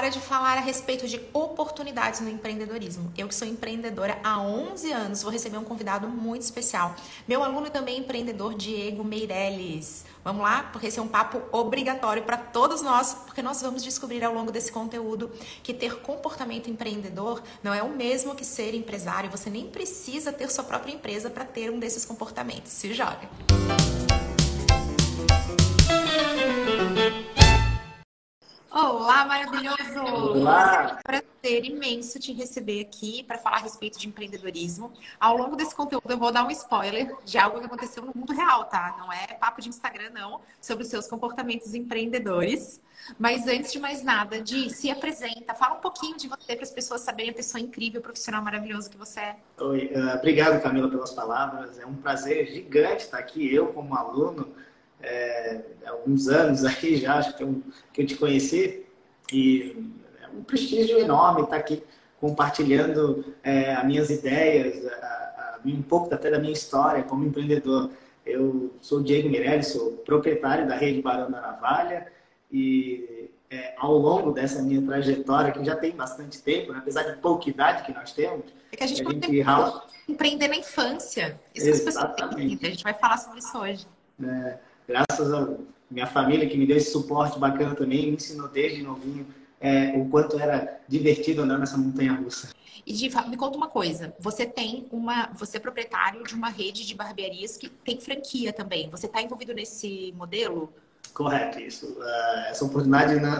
hora de falar a respeito de oportunidades no empreendedorismo. Eu que sou empreendedora há 11 anos, vou receber um convidado muito especial. Meu aluno também empreendedor, Diego Meirelles. Vamos lá? Porque esse é um papo obrigatório para todos nós, porque nós vamos descobrir ao longo desse conteúdo que ter comportamento empreendedor não é o mesmo que ser empresário. Você nem precisa ter sua própria empresa para ter um desses comportamentos. Se joga! Olá, maravilhoso! Olá! É um prazer imenso te receber aqui para falar a respeito de empreendedorismo. Ao longo desse conteúdo, eu vou dar um spoiler de algo que aconteceu no mundo real, tá? Não é papo de Instagram, não, sobre os seus comportamentos empreendedores. Mas antes de mais nada, Di, se apresenta, fala um pouquinho de você para as pessoas saberem a pessoa incrível, profissional maravilhoso que você é. Oi, uh, obrigado, Camila, pelas palavras. É um prazer gigante estar aqui, eu como aluno é, alguns anos aí já, acho que eu, que eu te conheci, e é um prestígio enorme estar aqui compartilhando é, as minhas ideias, a, a, um pouco até da minha história como empreendedor. Eu sou o Diego Mirelli, sou proprietário da Rede Barão da Navalha e é, ao longo dessa minha trajetória, que já tem bastante tempo, né? apesar de pouca idade que nós temos, é que a gente, a gente empreender na infância. Isso Exatamente. que as pessoas têm que A gente vai falar sobre isso hoje. É, graças a minha família que me deu esse suporte bacana também, me ensinou desde novinho é, o quanto era divertido andar nessa montanha russa. E de, me conta uma coisa, você tem uma, você é proprietário de uma rede de barbearias que tem franquia também. Você está envolvido nesse modelo? Correto, isso. Uh, essa oportunidade né,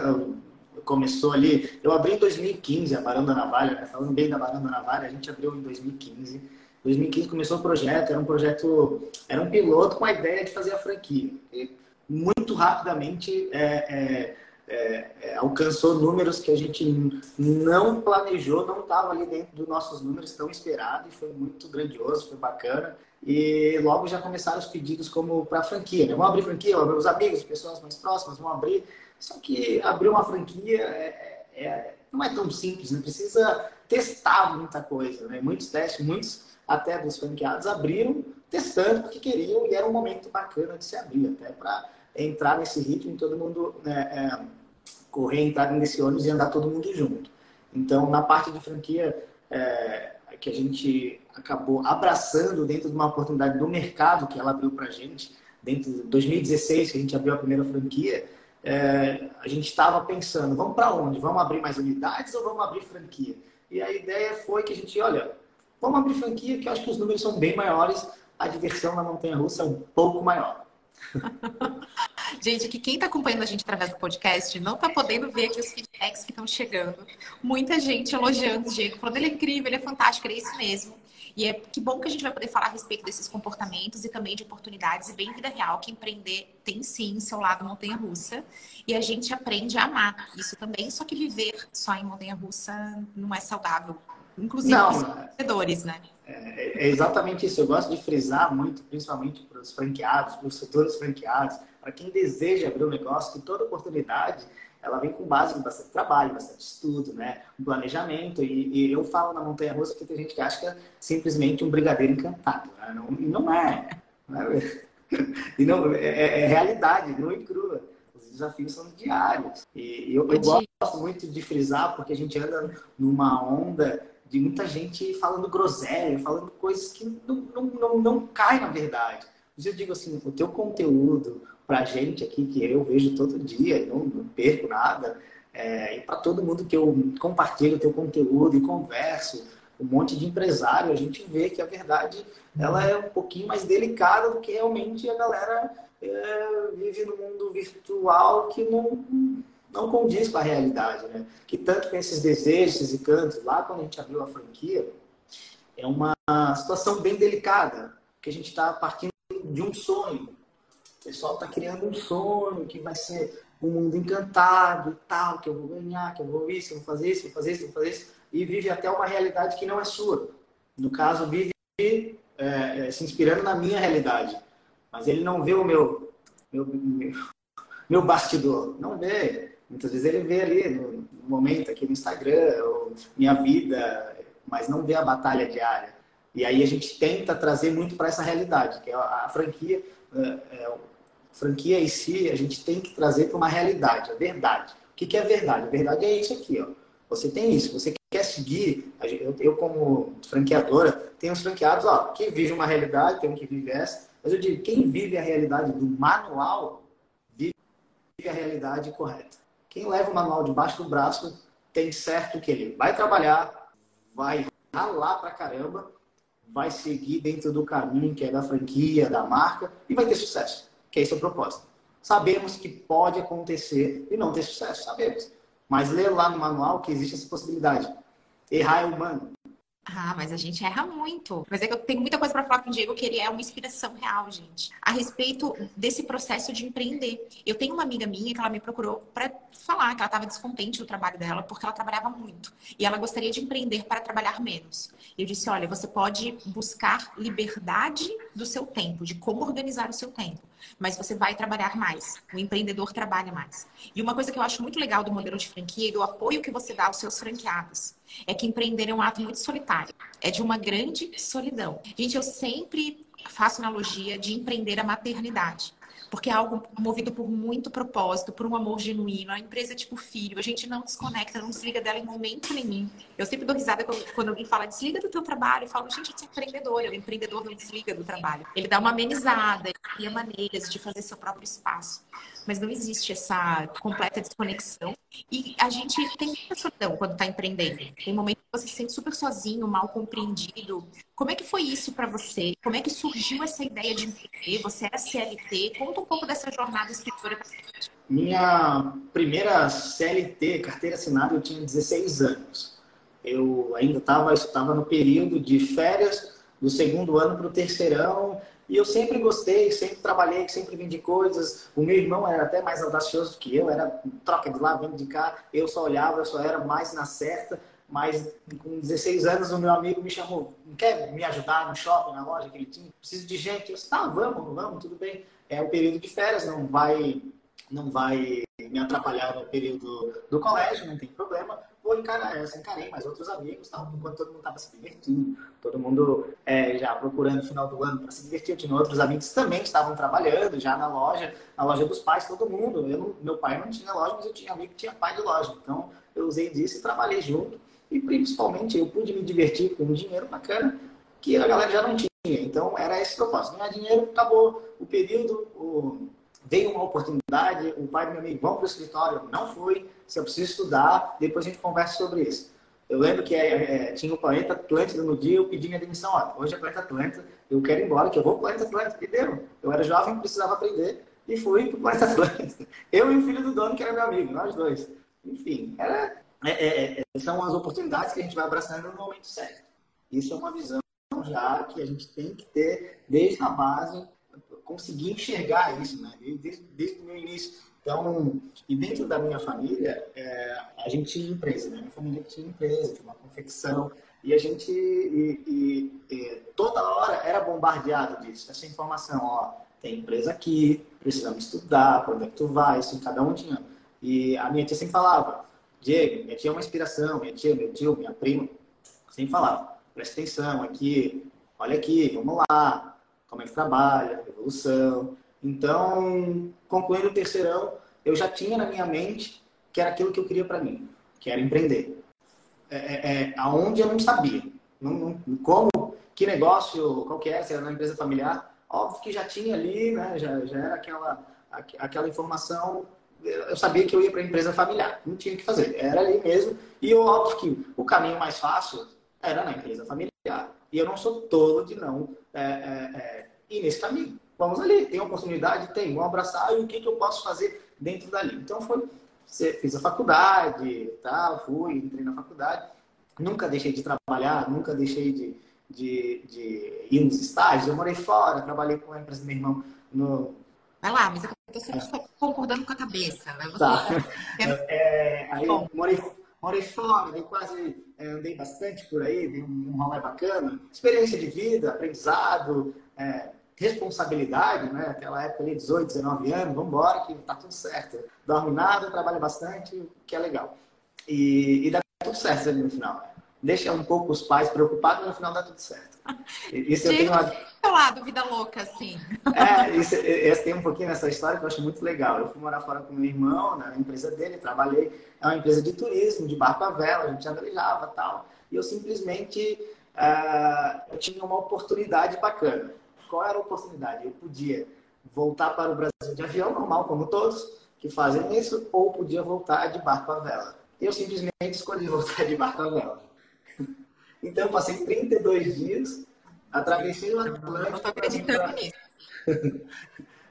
começou ali. Eu abri em 2015 a Barão da Navalha, né? falando bem da Barão da Navalha, a gente abriu em 2015. 2015 começou o projeto, era um projeto, era um piloto com a ideia de fazer a franquia. E muito rapidamente é, é, é, é alcançou números que a gente não planejou, não estava ali dentro dos nossos números tão esperados, e foi muito grandioso, foi bacana. E logo já começaram os pedidos como para franquia. Né? Vamos abrir franquia, os amigos, pessoas mais próximas vão abrir. Só que abrir uma franquia é, é, não é tão simples, né? precisa testar muita coisa. Né? Muitos testes, muitos até dos franqueados abriram testando porque queriam e era um momento bacana de se abrir, até para entrar nesse ritmo e todo mundo né, é, correr, entrar nesse ônibus e andar todo mundo junto. Então, na parte de franquia, é, que a gente acabou abraçando dentro de uma oportunidade do mercado que ela abriu para a gente, dentro de 2016, que a gente abriu a primeira franquia, é, a gente estava pensando, vamos para onde? Vamos abrir mais unidades ou vamos abrir franquia? E a ideia foi que a gente, olha, Vamos abrir franquia, que eu acho que os números são bem maiores, a diversão na montanha-russa é um pouco maior. gente, que quem está acompanhando a gente através do podcast não está podendo ver aqui os feedbacks que estão chegando. Muita gente elogiando o Diego, falando ele é incrível, ele é fantástico, é isso mesmo. E é que bom que a gente vai poder falar a respeito desses comportamentos e também de oportunidades e bem vida real que empreender tem sim seu lado montanha russa e a gente aprende a amar isso também, só que viver só em montanha russa não é saudável inclusive para os vendedores, né? É, é, exatamente isso. Eu gosto de frisar muito, principalmente para os franqueados, para os setores franqueados, para quem deseja abrir um negócio, que toda oportunidade ela vem com base em bastante trabalho, bastante estudo, né? Um planejamento. E, e eu falo na montanha russa porque tem gente que acha que é simplesmente um brigadeiro encantado. Né? Não, e não é. Não é. E não, é, é, é realidade, não é crua. Os desafios são diários. E eu, eu gosto muito de frisar porque a gente anda numa onda de muita gente falando groselha, falando coisas que não, não, não, não caem na verdade. Mas eu digo assim, o teu conteúdo pra gente aqui, que eu vejo todo dia, não, não perco nada, é, e para todo mundo que eu compartilho o teu conteúdo e converso, um monte de empresário, a gente vê que a verdade ela é um pouquinho mais delicada do que realmente a galera é, vive no mundo virtual que não, não condiz com a realidade, né? Que tanto com esses desejos e cantos, lá quando a gente abriu a franquia, é uma situação bem delicada, que a gente está partindo de um sonho. O pessoal está criando um sonho que vai ser um mundo encantado tal, que eu vou ganhar, que eu vou isso, que eu vou fazer isso, vou fazer isso, vou fazer isso, e vive até uma realidade que não é sua. No caso, vive é, é, se inspirando na minha realidade, mas ele não vê o meu, meu, meu, meu bastidor, não vê. Muitas vezes ele vê ali no, momento aqui no Instagram, minha vida, mas não vê a batalha diária. E aí a gente tenta trazer muito para essa realidade, que é a, a franquia, é, a franquia em si, a gente tem que trazer para uma realidade, a verdade. O que, que é verdade? A verdade é isso aqui, ó. Você tem isso, você quer seguir, eu, eu como franqueadora, tenho os franqueados, ó, que vive uma realidade, tem um que vive essa, mas eu digo, quem vive a realidade do manual, vive a realidade correta. Quem leva o manual debaixo do braço tem certo que ele vai trabalhar, vai ralar pra caramba, vai seguir dentro do caminho que é da franquia, da marca, e vai ter sucesso, que é esse o propósito. Sabemos que pode acontecer e não ter sucesso, sabemos. Mas ler lá no manual que existe essa possibilidade. Errar é humano. Ah, mas a gente erra muito. Mas é que eu tenho muita coisa para falar com o Diego, que ele é uma inspiração real, gente. A respeito desse processo de empreender. Eu tenho uma amiga minha que ela me procurou para falar que ela estava descontente do trabalho dela, porque ela trabalhava muito. E ela gostaria de empreender para trabalhar menos. Eu disse: olha, você pode buscar liberdade do seu tempo, de como organizar o seu tempo. Mas você vai trabalhar mais. O empreendedor trabalha mais. E uma coisa que eu acho muito legal do modelo de franquia e do apoio que você dá aos seus franqueados é que empreender é um ato muito solitário. É de uma grande solidão. Gente, eu sempre faço analogia de empreender a maternidade porque é algo movido por muito propósito, por um amor genuíno. A empresa é tipo filho, a gente não desconecta, não desliga dela em momento nenhum. Eu sempre dou risada quando alguém fala desliga do teu trabalho, eu falo, gente, você é empreendedor, o empreendedor não desliga do trabalho. Ele dá uma amenizada, cria maneiras de fazer seu próprio espaço mas não existe essa completa desconexão. E a gente tem muita solidão quando está empreendendo. Tem momentos que você se sente super sozinho, mal compreendido. Como é que foi isso para você? Como é que surgiu essa ideia de empreender? Você era CLT? Conta um pouco dessa jornada escritora para gente. Minha primeira CLT, carteira assinada, eu tinha 16 anos. Eu ainda estava no período de férias do segundo ano para o terceirão e eu sempre gostei, sempre trabalhei, sempre vendi coisas. O meu irmão era até mais audacioso que eu, era troca de lá, vendo de cá. Eu só olhava, eu só era mais na certa. Mas com 16 anos, o meu amigo me chamou, não quer me ajudar no shopping, na loja que ele tinha? Preciso de gente. Eu disse, tá, vamos, vamos, tudo bem. É o período de férias, não vai, não vai me atrapalhar no período do colégio, não tem problema vou encarar essa, encarei mais outros amigos, tal, enquanto todo mundo estava se divertindo, todo mundo é, já procurando o final do ano para se divertir. Eu tinha outros amigos que também estavam trabalhando já na loja, na loja dos pais, todo mundo. Eu, meu pai não tinha loja, mas eu tinha amigo que tinha pai de loja. Então eu usei disso e trabalhei junto. E principalmente eu pude me divertir com um dinheiro bacana que a galera já não tinha. Então era esse propósito. Ganhar dinheiro, acabou o período, o veio uma oportunidade, o pai do meu amigo, vamos para o escritório, não fui, se eu preciso estudar, depois a gente conversa sobre isso. Eu lembro que é, é, tinha o Planeta Atlântida no dia, eu pedi minha demissão, hoje é Planeta Atlântida, eu quero ir embora, que eu vou para o Planeta Atlântida, e deu. Eu era jovem, precisava aprender, e fui para o Planeta Atlântida. Eu e o filho do dono, que era meu amigo, nós dois. Enfim, era, é, é, é, são as oportunidades que a gente vai abraçando no momento certo. Isso é uma visão já que a gente tem que ter desde a base conseguir enxergar isso, né? Desde, desde o meu início. Então, e dentro da minha família, é, a gente tinha empresa, né? Minha família tinha empresa, tinha uma confecção, e a gente, e, e, e, toda hora era bombardeado disso, essa informação, ó, tem empresa aqui, precisamos estudar, para onde é que tu vai, assim, cada um tinha. E a minha tia sempre falava, Diego, minha tia é uma inspiração, minha tia, meu tio, minha prima, sempre falava, presta atenção aqui, olha aqui, vamos lá, como é que trabalha, evolução. Então, concluindo o terceirão, eu já tinha na minha mente que era aquilo que eu queria para mim, que era empreender. É, é, é, aonde eu não sabia. Não, não, como, que negócio, qual que era, se era na empresa familiar. Óbvio que já tinha ali, né, já, já era aquela, aquela informação eu sabia que eu ia para a empresa familiar, não tinha o que fazer, era ali mesmo. E óbvio que o caminho mais fácil era na empresa familiar. E eu não sou tolo de não é, é, é, ir nesse caminho. Vamos ali, tem oportunidade? Tem, vamos abraçar e o que, que eu posso fazer dentro dali. Então foi, fiz a faculdade, tá? fui, entrei na faculdade. Nunca deixei de trabalhar, nunca deixei de, de, de ir nos estágios. Eu morei fora, trabalhei com a empresa do meu irmão no, Vai lá, mas eu estou sempre concordando com a cabeça. Né? Você tá. é, aí eu morei, morei fora, dei quase, é, andei bastante por aí, dei um, um rolê bacana. Experiência de vida, aprendizado, é, responsabilidade, né? Aquela época ali, 18, 19 anos, vamos embora que tá tudo certo. Dorme nada, trabalha bastante, que é legal. E, e dá tudo certo ali no final. Deixa um pouco os pais preocupados, mas no final dá tudo certo. Isso eu tenho uma... seu lado, vida louca, assim. É, isso, esse tem um pouquinho nessa história que eu acho muito legal. Eu fui morar fora com meu irmão, na empresa dele, trabalhei. É uma empresa de turismo, de barco a vela, a gente velejava e tal. E eu simplesmente uh, eu tinha uma oportunidade bacana. Qual era a oportunidade? Eu podia voltar para o Brasil de avião normal, como todos que fazem isso, ou podia voltar de barco a vela. Eu simplesmente escolhi voltar de barco a vela. Então, eu passei 32 dias, atravessei o Atlântico. Acreditando nisso.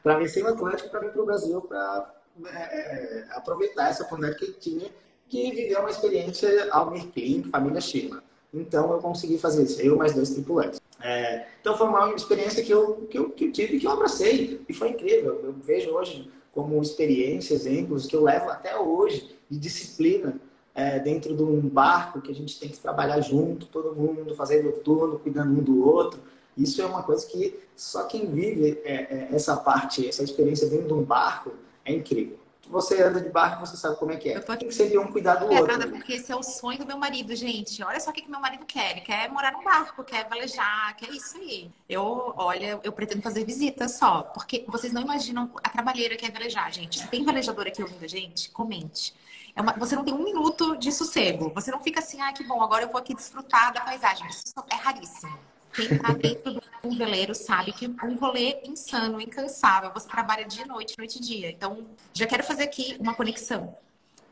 atravessei o Atlântico para vir para o Brasil para é, é, aproveitar essa oportunidade que tinha de viver uma experiência Almir Klink, família Schirmer. Então, eu consegui fazer isso, eu mais dois tripulantes. É, então, foi uma experiência que eu, que, eu, que eu tive, que eu abracei, e foi incrível. Eu vejo hoje como experiência, exemplos que eu levo até hoje de disciplina é, dentro de um barco que a gente tem que trabalhar junto, todo mundo fazendo turno, cuidando um do outro. Isso é uma coisa que só quem vive é, é, essa parte, essa experiência dentro de um barco é incrível. Você anda de barco, você sabe como é que é. Eu tô aqui... Tem que ser um cuidar do é, outro. Nada, porque esse é o sonho do meu marido, gente. Olha só o que, que meu marido quer. Ele quer morar num barco, quer velejar, quer isso aí. Eu, olha, eu pretendo fazer visitas só, porque vocês não imaginam a trabalheira que é velejar, gente. Se tem velejador aqui ouvindo a gente, comente. É uma, você não tem um minuto de sossego. Você não fica assim, ah, que bom, agora eu vou aqui desfrutar da paisagem. Isso é raríssimo. Quem está dentro de um veleiro sabe que um rolê insano, incansável. Você trabalha dia e noite, noite e dia. Então, já quero fazer aqui uma conexão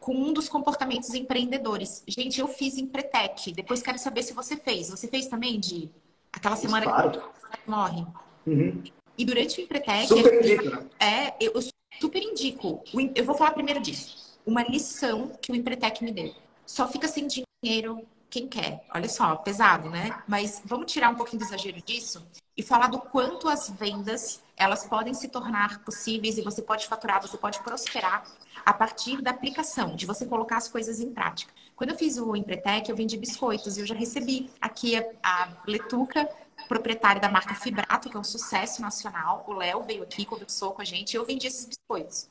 com um dos comportamentos empreendedores. Gente, eu fiz Empretec. Depois quero saber se você fez. Você fez também, de aquela semana claro. que morre? Uhum. E durante o Empretec... Super indico, né? É, eu, eu super indico. Eu vou falar primeiro disso uma lição que o Empretec me deu. Só fica sem dinheiro quem quer. Olha só, pesado, né? Mas vamos tirar um pouquinho do exagero disso e falar do quanto as vendas elas podem se tornar possíveis e você pode faturar, você pode prosperar a partir da aplicação, de você colocar as coisas em prática. Quando eu fiz o Empretec, eu vendi biscoitos e eu já recebi aqui a, a Letuca, proprietária da marca Fibrato, que é um sucesso nacional. O Léo veio aqui, conversou com a gente e eu vendi esses biscoitos.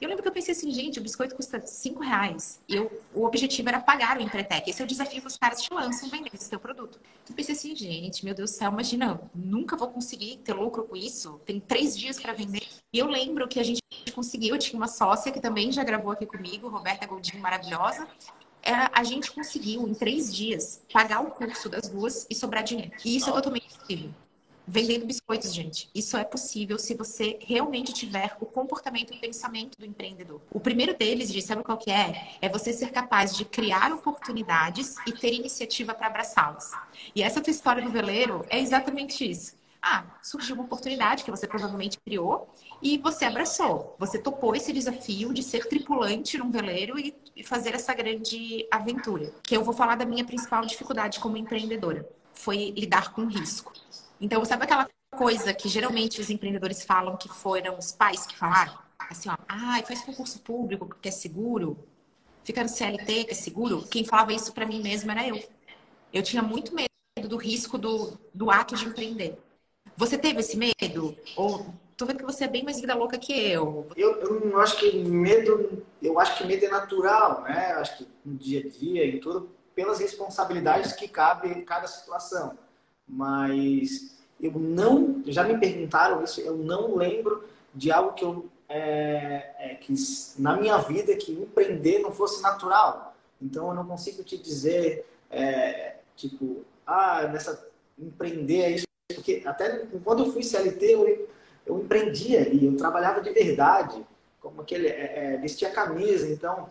Eu lembro que eu pensei assim, gente, o biscoito custa 5 reais. E eu, o objetivo era pagar o Empretec. Esse é o desafio que os caras te lançam vender esse teu produto. Eu pensei assim, gente, meu Deus do céu, imagina, nunca vou conseguir ter lucro com isso. Tem três dias para vender. E eu lembro que a gente conseguiu, eu tinha uma sócia que também já gravou aqui comigo, Roberta Goldinho, maravilhosa. A gente conseguiu, em três dias, pagar o curso das duas e sobrar dinheiro. E isso é totalmente possível vendendo biscoitos, gente. Isso é possível se você realmente tiver o comportamento e o pensamento do empreendedor. O primeiro deles, gente, sabe qual que é? É você ser capaz de criar oportunidades e ter iniciativa para abraçá-las. E essa tua história do veleiro é exatamente isso. Ah, surgiu uma oportunidade que você provavelmente criou e você abraçou. Você topou esse desafio de ser tripulante num veleiro e fazer essa grande aventura. Que eu vou falar da minha principal dificuldade como empreendedora. Foi lidar com risco. Então, sabe aquela coisa que geralmente os empreendedores falam que foram os pais que falaram? Assim, ó, ah, faz concurso público que é seguro, fica no CLT que é seguro. Quem falava isso para mim mesmo era eu. Eu tinha muito medo do risco do, do ato de empreender. Você teve esse medo? Ou tô vendo que você é bem mais vida louca que eu. Eu, eu não acho que medo, eu acho que medo é natural, né? Acho que no dia a dia e tudo, pelas responsabilidades que cabe em cada situação mas eu não, já me perguntaram isso, eu não lembro de algo que eu é, é, que na minha vida que empreender não fosse natural. Então eu não consigo te dizer é, tipo, ah, nessa empreender é isso, porque até quando eu fui CLT eu, eu empreendia e eu trabalhava de verdade, como aquele é, é vestia camisa, então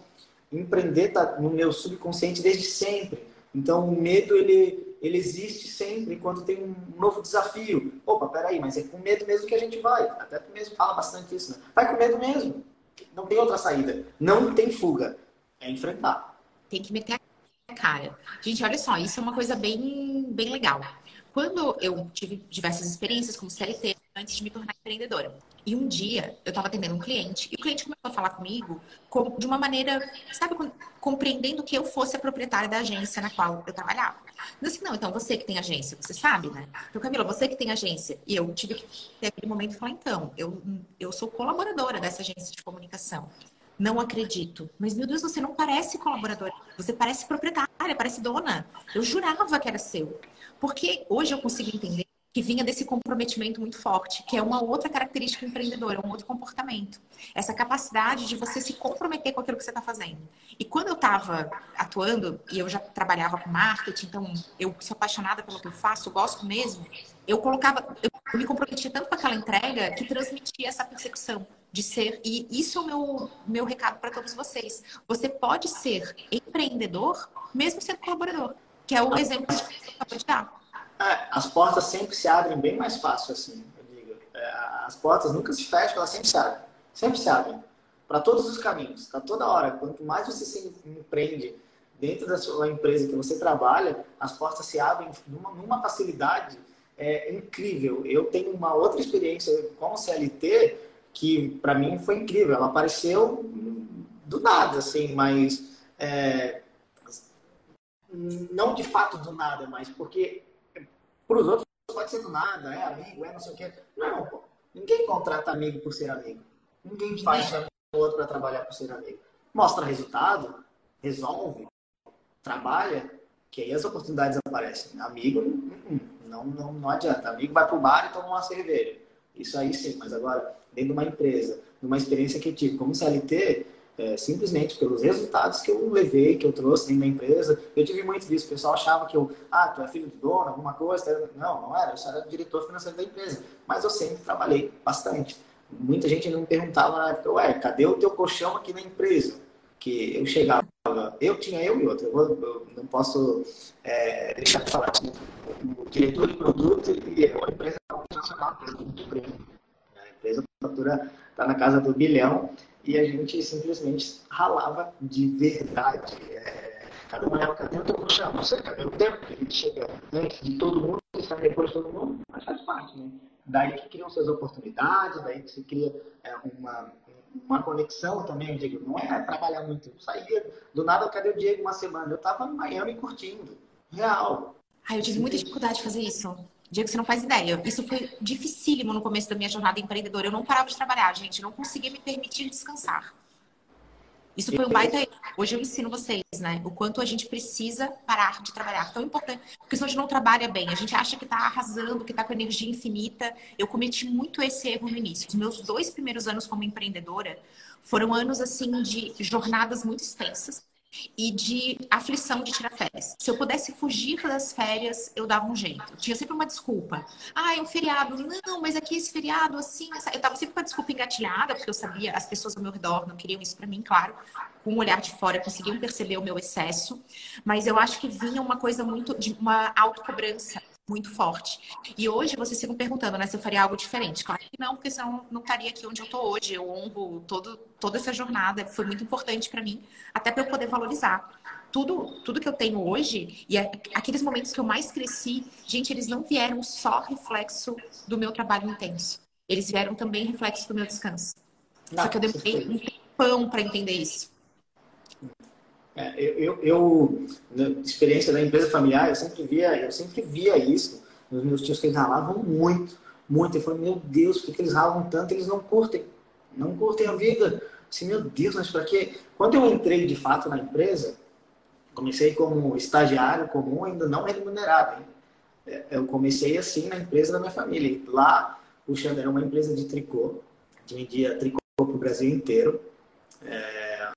empreender tá no meu subconsciente desde sempre. Então o medo ele ele existe sempre enquanto tem um novo desafio. Opa, peraí, mas é com medo mesmo que a gente vai. Até tu mesmo fala bastante isso, né? Vai com medo mesmo. Não tem outra saída. Não tem fuga. É enfrentar. Tem que meter a cara. Gente, olha só, isso é uma coisa bem, bem legal. Quando eu tive diversas experiências como CLT, antes de me tornar empreendedora. E um dia eu estava atendendo um cliente e o cliente começou a falar comigo de uma maneira, sabe, compreendendo que eu fosse a proprietária da agência na qual eu trabalhava. Eu disse, não, então você que tem agência, você sabe, né? Então, Camila, você que tem agência. E eu tive que ter aquele momento e falar, então, eu, eu sou colaboradora dessa agência de comunicação. Não acredito. Mas, meu Deus, você não parece colaboradora. Você parece proprietária, parece dona. Eu jurava que era seu. Porque hoje eu consigo entender que vinha desse comprometimento muito forte, que é uma outra característica empreendedora, um outro comportamento. Essa capacidade de você se comprometer com aquilo que você está fazendo. E quando eu estava atuando, e eu já trabalhava com marketing, então eu sou apaixonada pelo que eu faço, eu gosto mesmo, eu colocava, eu me comprometia tanto com aquela entrega que transmitia essa percepção de ser, e isso é o meu, meu recado para todos vocês. Você pode ser empreendedor mesmo sendo colaborador, que é o exemplo que eu acabou de dar. É, as portas sempre se abrem bem mais fácil, assim, eu digo. É, as portas nunca se fecham, elas sempre se abrem. Sempre se abrem. Para todos os caminhos, tá toda hora. Quanto mais você se empreende dentro da sua empresa que você trabalha, as portas se abrem numa, numa facilidade é, incrível. Eu tenho uma outra experiência com o CLT que, para mim, foi incrível. Ela apareceu do nada, assim, mas... É, não de fato do nada, mas porque para os outros pode ser do nada, é amigo, é não sei o quê. Não, pô. Ninguém contrata amigo por ser amigo. Ninguém faz o outro para trabalhar por ser amigo. Mostra resultado, resolve, trabalha, que aí as oportunidades aparecem. Amigo, não, não, não adianta. Amigo vai para o bar e toma uma cerveja. Isso aí sim, mas agora, dentro de uma empresa, numa experiência que eu tive como CLT, é, simplesmente pelos resultados que eu levei, que eu trouxe dentro da empresa. Eu tive muito disso. O pessoal achava que eu, ah, tu é filho do dono, alguma coisa. Não, não era. Eu só era diretor financeiro da empresa. Mas eu sempre trabalhei bastante. Muita gente não me perguntava na época, ué, cadê o teu colchão aqui na empresa? Que eu chegava, eu tinha eu e outro. Eu, vou, eu não posso é, deixar de falar. O diretor de produto e a empresa multinacional, muito grande. A empresa fatura está na casa do bilhão e a gente simplesmente ralava de verdade. É, cada um olhava, cadê o teu colchão? Não sei, cadê o tempo que ele chega antes de todo mundo, está depois de todo mundo, mas faz parte, né? Daí que criam suas oportunidades, daí que se cria é, uma, uma conexão também, eu digo, não é trabalhar muito. Eu saía, do nada, cadê o Diego uma semana? Eu estava em Miami curtindo, real. Ah, eu tive muita dificuldade de fazer isso. Diego, você não faz ideia. Isso foi dificílimo no começo da minha jornada empreendedora. Eu não parava de trabalhar, gente. não conseguia me permitir descansar. Isso foi um baita erro. Hoje eu ensino vocês, né? O quanto a gente precisa parar de trabalhar. Tão importante. Porque senão a gente não trabalha bem. A gente acha que está arrasando, que está com energia infinita. Eu cometi muito esse erro no início. Os meus dois primeiros anos como empreendedora foram anos, assim, de jornadas muito extensas e de aflição de tirar férias. Se eu pudesse fugir das férias, eu dava um jeito. Eu tinha sempre uma desculpa. Ah, é um feriado. Não, mas aqui esse feriado, assim. Eu tava sempre com a desculpa engatilhada, porque eu sabia, as pessoas ao meu redor não queriam isso para mim, claro. Com um olhar de fora, conseguiam perceber o meu excesso. Mas eu acho que vinha uma coisa muito de uma autocobrança muito forte. E hoje vocês ficam perguntando, né, se eu faria algo diferente. Claro que não, porque senão não estaria aqui onde eu estou hoje. Eu honro todo, toda essa jornada, foi muito importante para mim, até para eu poder valorizar. Tudo, tudo que eu tenho hoje e aqueles momentos que eu mais cresci, gente, eles não vieram só reflexo do meu trabalho intenso. Eles vieram também reflexo do meu descanso. Não, só que eu demorei um tempão para entender isso. É, eu, eu, na experiência da empresa familiar, eu sempre via, eu sempre via isso. Os meus tios que eles ralavam muito, muito. Eu falei, meu Deus, por que eles ralam tanto? Eles não curtem, não curtem a vida. Assim, meu Deus, mas para quê? Quando eu entrei de fato na empresa, comecei como estagiário comum, ainda não remunerado. Hein? É, eu comecei assim na empresa da minha família. Lá, o Xander era uma empresa de tricô, que vendia tricô para o Brasil inteiro. É,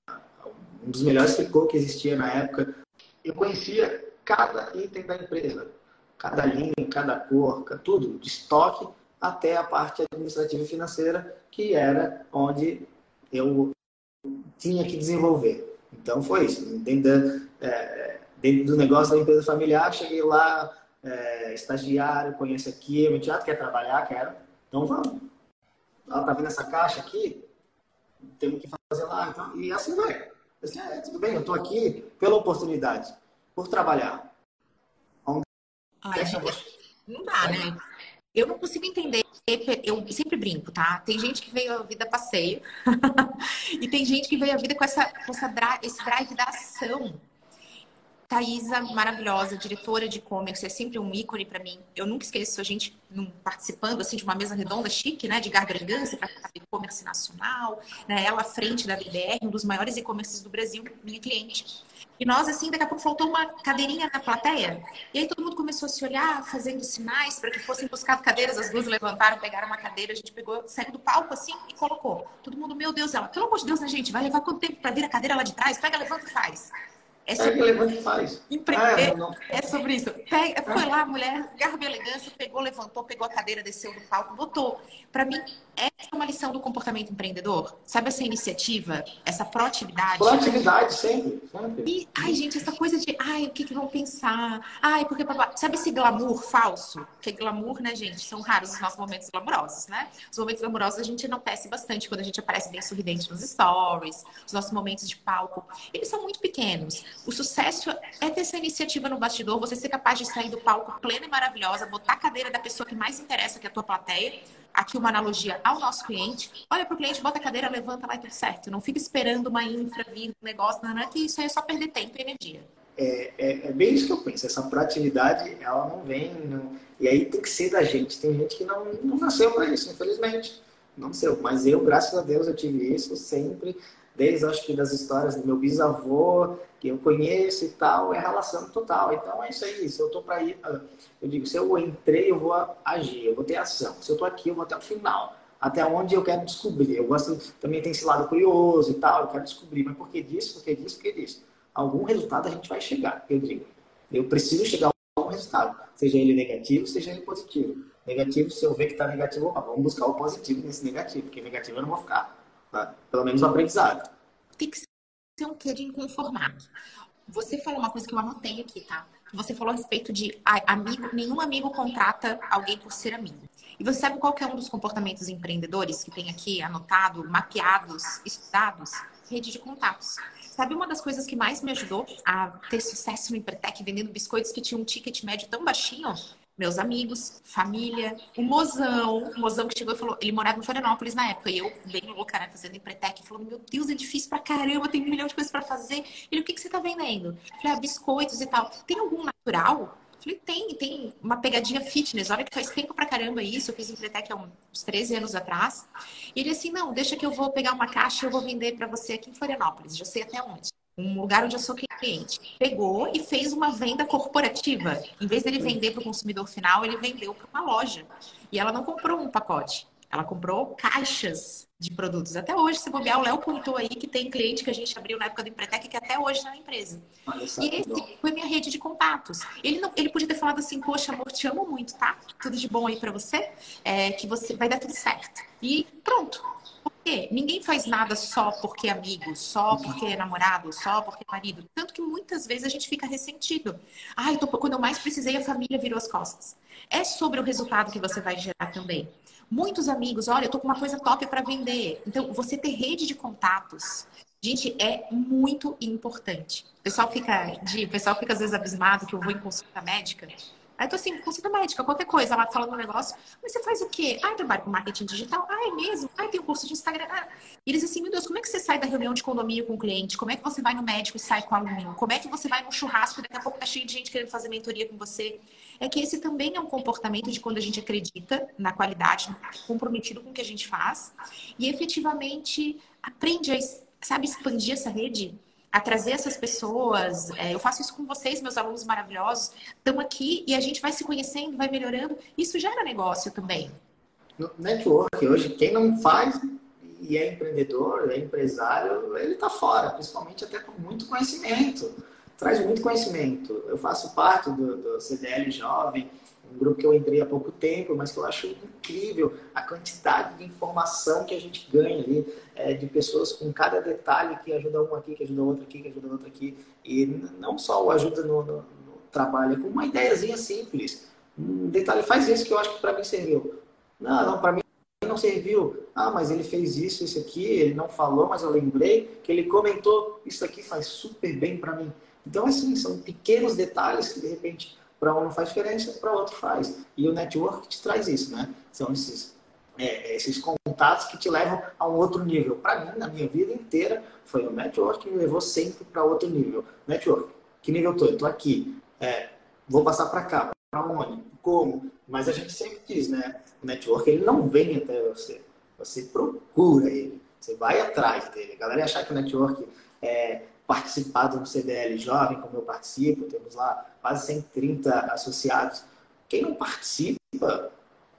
um dos melhores tricô que existia na época. Eu conhecia cada item da empresa, cada linha, cada cor, tudo, de estoque até a parte administrativa e financeira, que era onde eu tinha que desenvolver. Então foi isso. Dentro, da, é, dentro do negócio da empresa familiar, cheguei lá, é, estagiário, conheço aqui, meu teatro quer trabalhar, quero. Então vamos. Ela tá vendo essa caixa aqui? Temos que fazer lá. Então, e assim vai. Assim, é, tudo bem, eu estou aqui pela oportunidade, por trabalhar. Ai, não dá, né? Eu não consigo entender. Eu sempre brinco, tá? Tem gente que veio a vida passeio e tem gente que veio a vida com, essa, com essa, esse drive da ação. Thaisa, maravilhosa, diretora de e-commerce, é sempre um ícone para mim. Eu nunca esqueço a gente participando assim de uma mesa redonda chique, né, de gargargança para e-commerce nacional, né, ela à frente da BDR, um dos maiores e-commerces do Brasil, minha cliente. E nós, assim, daqui a pouco faltou uma cadeirinha na plateia. E aí todo mundo começou a se olhar, fazendo sinais para que fossem buscar cadeiras. As duas levantaram, pegaram uma cadeira, a gente pegou, saiu do palco assim e colocou. Todo mundo, meu Deus, ela, pelo amor de Deus, né, gente? Vai levar quanto tempo para vir a cadeira lá de trás? Pega, levanta e faz. É sobre, levanta e faz. Empreender ah, é sobre isso. Pega, foi lá, a mulher, garra elegância, pegou, levantou, pegou a cadeira, desceu do palco, botou. Para mim, essa é uma lição do comportamento empreendedor. Sabe essa iniciativa, essa proatividade? Proatividade, sempre. sempre. E, ai, gente, essa coisa de, ai, o que, que vão pensar? Ai, porque, sabe esse glamour falso? Que glamour, né, gente? São raros os nossos momentos glamourosos, né? Os momentos glamourosos a gente enaltece bastante quando a gente aparece bem sorridente nos stories, os nossos momentos de palco. Eles são muito pequenos. O sucesso é ter essa iniciativa no bastidor, você ser capaz de sair do palco plena e maravilhosa, botar a cadeira da pessoa que mais interessa, que é a tua plateia, aqui uma analogia ao nosso cliente. Olha para o cliente, bota a cadeira, levanta, vai tudo certo. Não fica esperando uma infra vir, um negócio, não, não que isso aí é só perder tempo e energia. É, é, é, bem isso que eu penso. Essa proatividade, ela não vem. Não... E aí tem que ser da gente. Tem gente que não, não nasceu para isso, infelizmente. Não nasceu. Mas eu, graças a Deus, eu tive isso sempre. Desde, acho que, das histórias do meu bisavô, que eu conheço e tal, é relação total. Então é isso aí. Se eu tô para ir, ah, eu digo, se eu entrei, eu vou agir, eu vou ter ação. Se eu tô aqui, eu vou até o final. Até onde eu quero descobrir. Eu gosto, também tem esse lado curioso e tal, eu quero descobrir. Mas por que disso, por que disso, por que disso? Algum resultado a gente vai chegar, eu digo. Eu preciso chegar a algum resultado. Seja ele negativo, seja ele positivo. Negativo, se eu ver que está negativo, opa, vamos buscar o positivo nesse negativo, porque negativo eu não vou ficar. Tá? Pelo menos o aprendizado. Tem que ser um quê de inconformado. Você falou uma coisa que eu anotei aqui, tá? Você falou a respeito de amigo, nenhum amigo contrata alguém por ser amigo. E você sabe qual é um dos comportamentos empreendedores que tem aqui anotado, mapeados, estudados? Rede de contatos. Sabe uma das coisas que mais me ajudou a ter sucesso no Empretec vendendo biscoitos que tinham um ticket médio tão baixinho? Meus amigos, família, o mozão, o mozão que chegou e falou, ele morava em Florianópolis na época, e eu, bem louca, né, fazendo empretec, falou, meu Deus, é difícil pra caramba, tem um milhão de coisas para fazer. Ele, o que, que você tá vendendo? Eu falei, ah, biscoitos e tal. Tem algum natural? Eu falei, tem, tem uma pegadinha fitness. Olha que faz tempo pra caramba isso. Eu fiz Empretec há uns 13 anos atrás. E ele assim, não, deixa que eu vou pegar uma caixa e eu vou vender para você aqui em Florianópolis. Já sei até onde um lugar onde eu sou cliente, pegou e fez uma venda corporativa. Em vez dele vender para o consumidor final, ele vendeu para uma loja. E ela não comprou um pacote, ela comprou caixas de produtos. Até hoje, se bobear, o Léo contou aí que tem cliente que a gente abriu na época do Empretec que até hoje está na empresa. E esse foi minha rede de contatos. Ele, não, ele podia ter falado assim, poxa, amor, te amo muito, tá? Tudo de bom aí para você, é, que você vai dar tudo certo. E pronto, quê? Ninguém faz nada só porque é amigo, só porque é namorado, só porque é marido. Tanto que muitas vezes a gente fica ressentido. Ai, tô, quando eu mais precisei, a família virou as costas. É sobre o resultado que você vai gerar também. Muitos amigos, olha, eu tô com uma coisa top para vender. Então, você ter rede de contatos, gente, é muito importante. O pessoal fica, de, pessoal fica às vezes abismado que eu vou em consulta médica Aí eu tô assim, consulta médica, qualquer coisa, ela falando um negócio, mas você faz o quê? Ah, trabalho com marketing digital. Ah, é mesmo? Ah, tem um curso de Instagram. Ah. E eles assim, meu Deus, como é que você sai da reunião de condomínio com o cliente? Como é que você vai no médico e sai com o aluno? Como é que você vai no churrasco e daqui a pouco tá cheio de gente querendo fazer mentoria com você? É que esse também é um comportamento de quando a gente acredita na qualidade, comprometido com o que a gente faz e efetivamente aprende a, sabe, expandir essa rede a trazer essas pessoas. É, eu faço isso com vocês, meus alunos maravilhosos. Estão aqui e a gente vai se conhecendo, vai melhorando. Isso gera negócio também. Network, hoje, quem não faz e é empreendedor, é empresário, ele está fora, principalmente até com muito conhecimento. Traz muito conhecimento. Eu faço parte do, do CDL Jovem, um grupo que eu entrei há pouco tempo, mas que eu acho incrível a quantidade de informação que a gente ganha ali, é, de pessoas com cada detalhe que ajuda um aqui, que ajuda outro aqui, que ajuda outro aqui. E não só o ajuda no, no, no trabalho, é com uma ideiazinha simples. Um detalhe, faz isso que eu acho que para mim serviu. Não, não, para mim não serviu. Ah, mas ele fez isso, isso aqui, ele não falou, mas eu lembrei que ele comentou, isso aqui faz super bem para mim. Então, assim, são pequenos detalhes que de repente para um não faz diferença, para outro faz. E o network te traz isso, né? São esses, é, esses contatos que te levam a um outro nível. Para mim, na minha vida inteira, foi o network que me levou sempre para outro nível. Network, que nível tô? Eu tô aqui. É, vou passar para cá. Para onde? Como? Mas a gente sempre diz, né? O network, ele não vem até você. Você procura ele. Você vai atrás dele. A galera achar que o network é participado do CDL Jovem, como eu participo, temos lá quase 130 associados. Quem não participa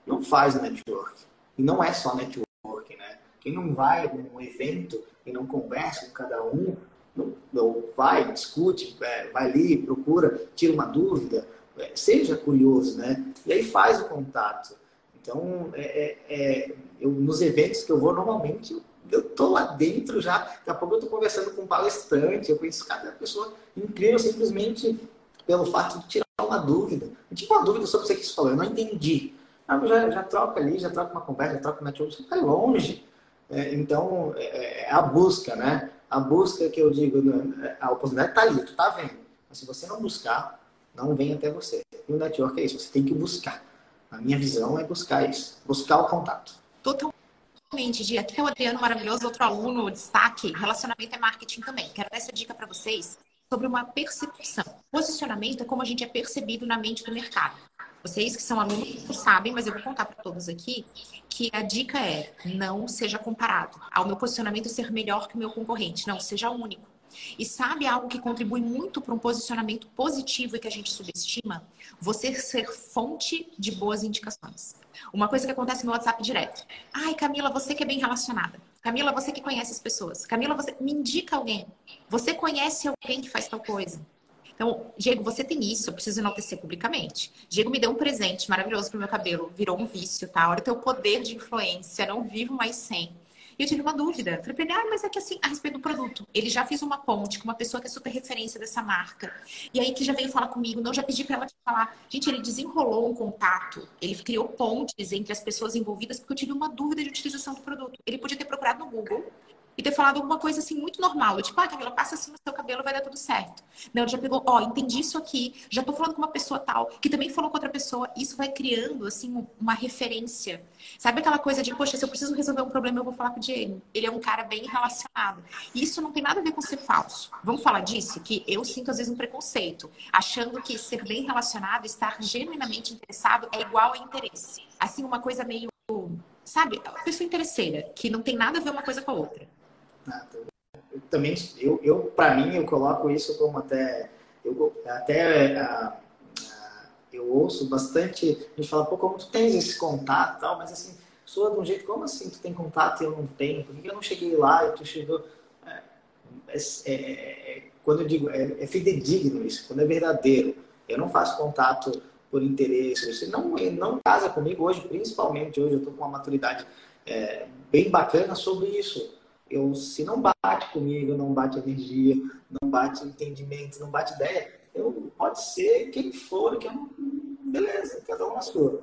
não faz network. E não é só network, né? Quem não vai num evento e não conversa com cada um, não, não vai, discute, é, vai ali, procura, tira uma dúvida, é, seja curioso, né? E aí faz o contato. Então, é, é, é eu, nos eventos que eu vou, normalmente, eu tô lá dentro já. Daqui a pouco eu tô conversando com um palestrante, eu conheço cada pessoa incrível simplesmente pelo fato de tirar uma dúvida. Eu tive uma dúvida sobre o que você falou, eu não entendi. Ah, já, já troca ali, já troca uma conversa, já troca uma network, você vai longe. É, então, é, é, a busca, né? A busca que eu digo, né? a oportunidade está ali, tu tá vendo. Mas se você não buscar, não vem até você. E o network é isso, você tem que buscar. A minha visão é buscar isso, buscar o contato. Totalmente, Dia. Aqui é o Adriano maravilhoso, outro aluno, destaque. Relacionamento é marketing também. Quero dar essa dica para vocês sobre uma percepção. Posicionamento é como a gente é percebido na mente do mercado. Vocês que são alunos sabem, mas eu vou contar para todos aqui que a dica é não seja comparado ao meu posicionamento ser melhor que o meu concorrente. Não, seja único. E sabe algo que contribui muito para um posicionamento positivo e que a gente subestima? Você ser fonte de boas indicações. Uma coisa que acontece no WhatsApp direto. Ai, Camila, você que é bem relacionada. Camila, você que conhece as pessoas. Camila, você me indica alguém. Você conhece alguém que faz tal coisa. Então, Diego, você tem isso, eu preciso enaltecer publicamente. Diego me deu um presente maravilhoso pro meu cabelo, virou um vício, tá? Olha o teu poder de influência, não vivo mais sem. E eu tive uma dúvida. Falei pra ele, ah, mas é que assim, a respeito do produto. Ele já fez uma ponte com uma pessoa que é super referência dessa marca. E aí que já veio falar comigo, não, já pedi pra ela te falar. Gente, ele desenrolou um contato, ele criou pontes entre as pessoas envolvidas, porque eu tive uma dúvida de utilização do produto. Ele podia ter procurado no Google, e ter falado alguma coisa assim muito normal. Tipo, ah, Camila, passa assim no seu cabelo, vai dar tudo certo. Não, ele já pegou, ó, entendi isso aqui, já tô falando com uma pessoa tal, que também falou com outra pessoa. Isso vai criando, assim, uma referência. Sabe aquela coisa de, poxa, se eu preciso resolver um problema, eu vou falar com o Diego. Ele é um cara bem relacionado. E isso não tem nada a ver com ser falso. Vamos falar disso? Que eu sinto, às vezes, um preconceito, achando que ser bem relacionado, estar genuinamente interessado, é igual a interesse. Assim, uma coisa meio sabe, pessoa interesseira, que não tem nada a ver uma coisa com a outra. Eu também, eu, eu para mim, eu coloco isso como até, eu, até a, a, eu ouço bastante, a gente fala, pô, como tu tens esse contato tal, mas assim, soa de um jeito, como assim tu tem contato e eu não tenho? Por que eu não cheguei lá e tu chegou? É, é, é, é, quando eu digo, é, é fidedigno isso, quando é verdadeiro. Eu não faço contato por interesse. Você não, não casa comigo hoje, principalmente hoje, eu estou com uma maturidade é, bem bacana sobre isso eu, se não bate comigo, não bate energia, não bate entendimento, não bate ideia, eu, pode ser quem for, que eu não, beleza, cada um na sua.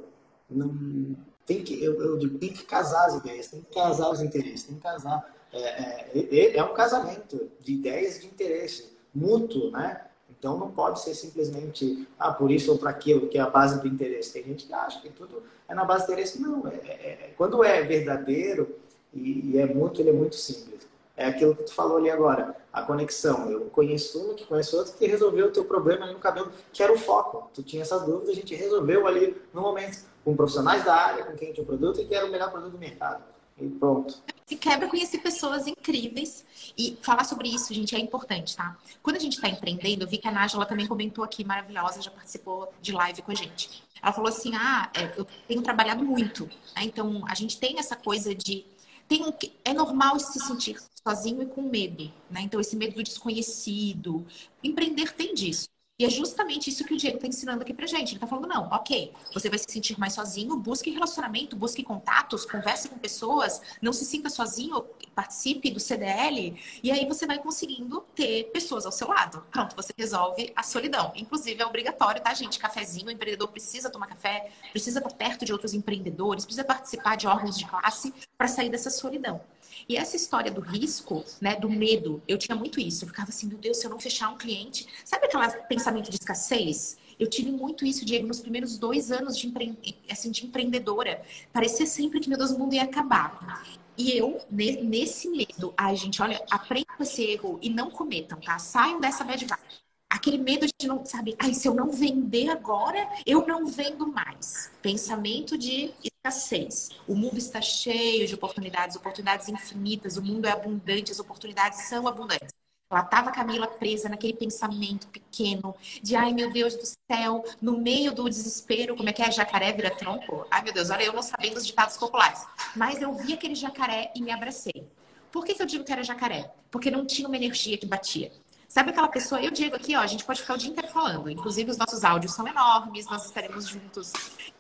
Não, tem que, eu, eu digo, tem que casar as ideias, tem que casar os interesses, tem que casar. É, é, é um casamento de ideias e de interesse mútuo, né? Então não pode ser simplesmente, ah, por isso ou para aquilo, que é a base do interesse. Tem gente que acha que tudo é na base do interesse. Não, é, é, é quando é verdadeiro, e, e, é muito, ele é muito simples. É aquilo que tu falou ali agora, a conexão. Eu conheço um que conhece outro que resolveu o teu problema ali no cabelo, que era o foco. Tu tinha essa dúvida, a gente resolveu ali no momento, com profissionais da área, com quem tinha o produto e que era o melhor produto do mercado. E pronto. Se quebra conhecer pessoas incríveis e falar sobre isso, gente, é importante, tá? Quando a gente está empreendendo, eu vi que a Nájila também comentou aqui, maravilhosa, já participou de live com a gente. Ela falou assim: ah, é, eu tenho trabalhado muito. Né? Então, a gente tem essa coisa de tem é normal se sentir sozinho e com medo, né? Então, esse medo do desconhecido. Empreender tem disso. E é justamente isso que o Diego está ensinando aqui pra gente. Ele está falando, não, ok, você vai se sentir mais sozinho, busque relacionamento, busque contatos, converse com pessoas, não se sinta sozinho, participe do CDL, e aí você vai conseguindo ter pessoas ao seu lado. Pronto, você resolve a solidão. Inclusive, é obrigatório, tá, gente? Cafezinho, o empreendedor precisa tomar café, precisa estar perto de outros empreendedores, precisa participar de órgãos de classe para sair dessa solidão. E essa história do risco, né, do medo, eu tinha muito isso. Eu ficava assim, meu Deus, se eu não fechar um cliente. Sabe aquele pensamento de escassez? Eu tive muito isso, Diego, nos primeiros dois anos de, empre... assim, de empreendedora. Parecia sempre que, meu Deus, o mundo ia acabar. E eu, nesse medo, ai, gente, olha, aprendam esse erro e não cometam, tá? Saiam dessa bad vibe. Aquele medo de não, sabe, ai, se eu não vender agora, eu não vendo mais. Pensamento de escassez. O mundo está cheio de oportunidades, oportunidades infinitas, o mundo é abundante, as oportunidades são abundantes. Ela tava Camila presa naquele pensamento pequeno de ai meu Deus do céu, no meio do desespero, como é que é jacaré vira tronco? Ai meu Deus, olha eu não sabendo os ditados populares. Mas eu vi aquele jacaré e me abracei. Por que, que eu digo que era jacaré? Porque não tinha uma energia que batia. Sabe aquela pessoa? Eu digo aqui, ó, a gente pode ficar o dia inteiro falando. Inclusive, os nossos áudios são enormes, nós estaremos juntos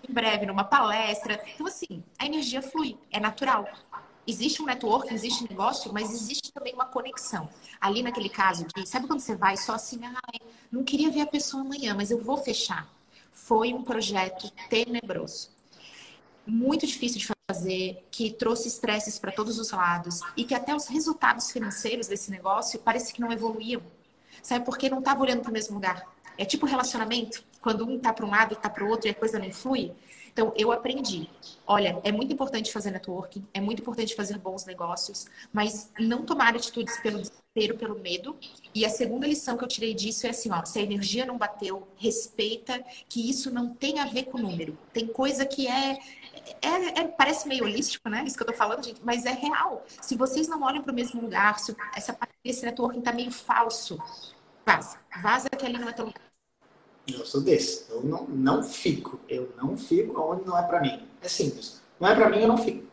em breve numa palestra. Então, assim, a energia flui, é natural. Existe um network, existe um negócio, mas existe também uma conexão. Ali naquele caso de, sabe quando você vai só assim, ai, não queria ver a pessoa amanhã, mas eu vou fechar. Foi um projeto tenebroso. Muito difícil de fazer, que trouxe estresses para todos os lados e que até os resultados financeiros desse negócio parece que não evoluíam. Sabe porque não estava olhando para o mesmo lugar. É tipo relacionamento, quando um está para um lado, está para o outro e a coisa não flui. Então, eu aprendi. Olha, é muito importante fazer networking, é muito importante fazer bons negócios, mas não tomar atitudes pelo desespero, pelo medo. E a segunda lição que eu tirei disso é assim, ó, se a energia não bateu, respeita que isso não tem a ver com número. Tem coisa que é, é, é, parece meio holístico, né? Isso que eu tô falando, gente, mas é real. Se vocês não olham para o mesmo lugar, se essa esse networking tá meio falso, vaza. Vaza que ali não é tão eu sou desse. Eu não, não fico. Eu não fico onde não é para mim. É simples. Não é para mim, eu não fico.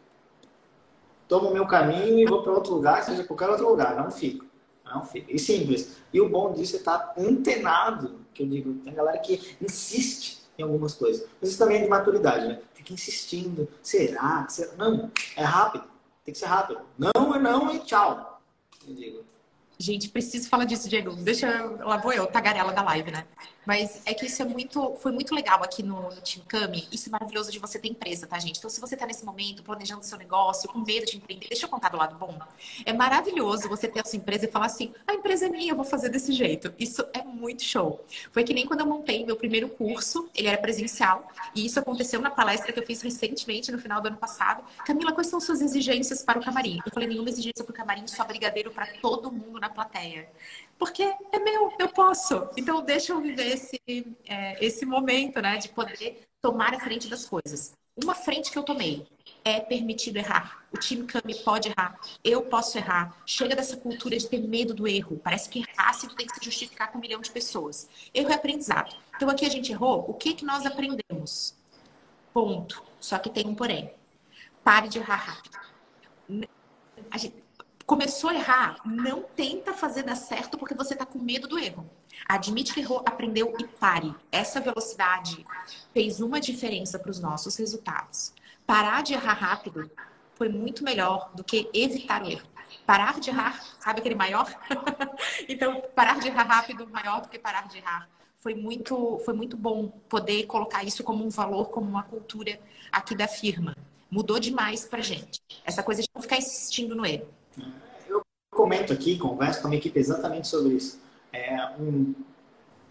Tomo o meu caminho e vou para outro lugar, seja qualquer outro lugar. Não fico. Não fico. E simples. E o bom disso é estar tá antenado. Que eu digo, tem galera que insiste em algumas coisas. Mas isso também é de maturidade, né? Fica insistindo. Será? Será? Não. É rápido. Tem que ser rápido. Não é não e tchau. Eu digo. Gente, preciso falar disso, Diego. Deixa, lá vou eu, tagarela da live, né? Mas é que isso é muito, foi muito legal aqui no, no Team Cami. Isso é maravilhoso de você ter empresa, tá, gente? Então, se você tá nesse momento planejando seu negócio, com medo de empreender, deixa eu contar do lado bom. É maravilhoso você ter a sua empresa e falar assim: a empresa é minha, eu vou fazer desse jeito. Isso é muito show. Foi que nem quando eu montei meu primeiro curso, ele era presencial, e isso aconteceu na palestra que eu fiz recentemente, no final do ano passado. Camila, quais são suas exigências para o camarim? Eu falei: nenhuma exigência para o camarim, só brigadeiro para todo mundo na plateia porque é meu, eu posso. Então, deixa eu viver esse, é, esse momento, né, de poder tomar a frente das coisas. Uma frente que eu tomei é permitido errar. O time Kami pode errar. Eu posso errar. Chega dessa cultura de ter medo do erro. Parece que errar se tu tem que se justificar com um milhão de pessoas. Erro é aprendizado. Então aqui a gente errou. O que que nós aprendemos? Ponto. Só que tem um porém. Pare de errar rápido. Gente, Começou a errar, não tenta fazer dar certo porque você está com medo do erro. Admite que errou, aprendeu e pare. Essa velocidade fez uma diferença para os nossos resultados. Parar de errar rápido foi muito melhor do que evitar o erro. Parar de errar, sabe aquele maior? então, parar de errar rápido maior do que parar de errar. Foi muito, foi muito bom poder colocar isso como um valor, como uma cultura aqui da firma. Mudou demais para gente. Essa coisa de não ficar insistindo no erro. Eu comento aqui, converso com a minha equipe exatamente sobre isso. É um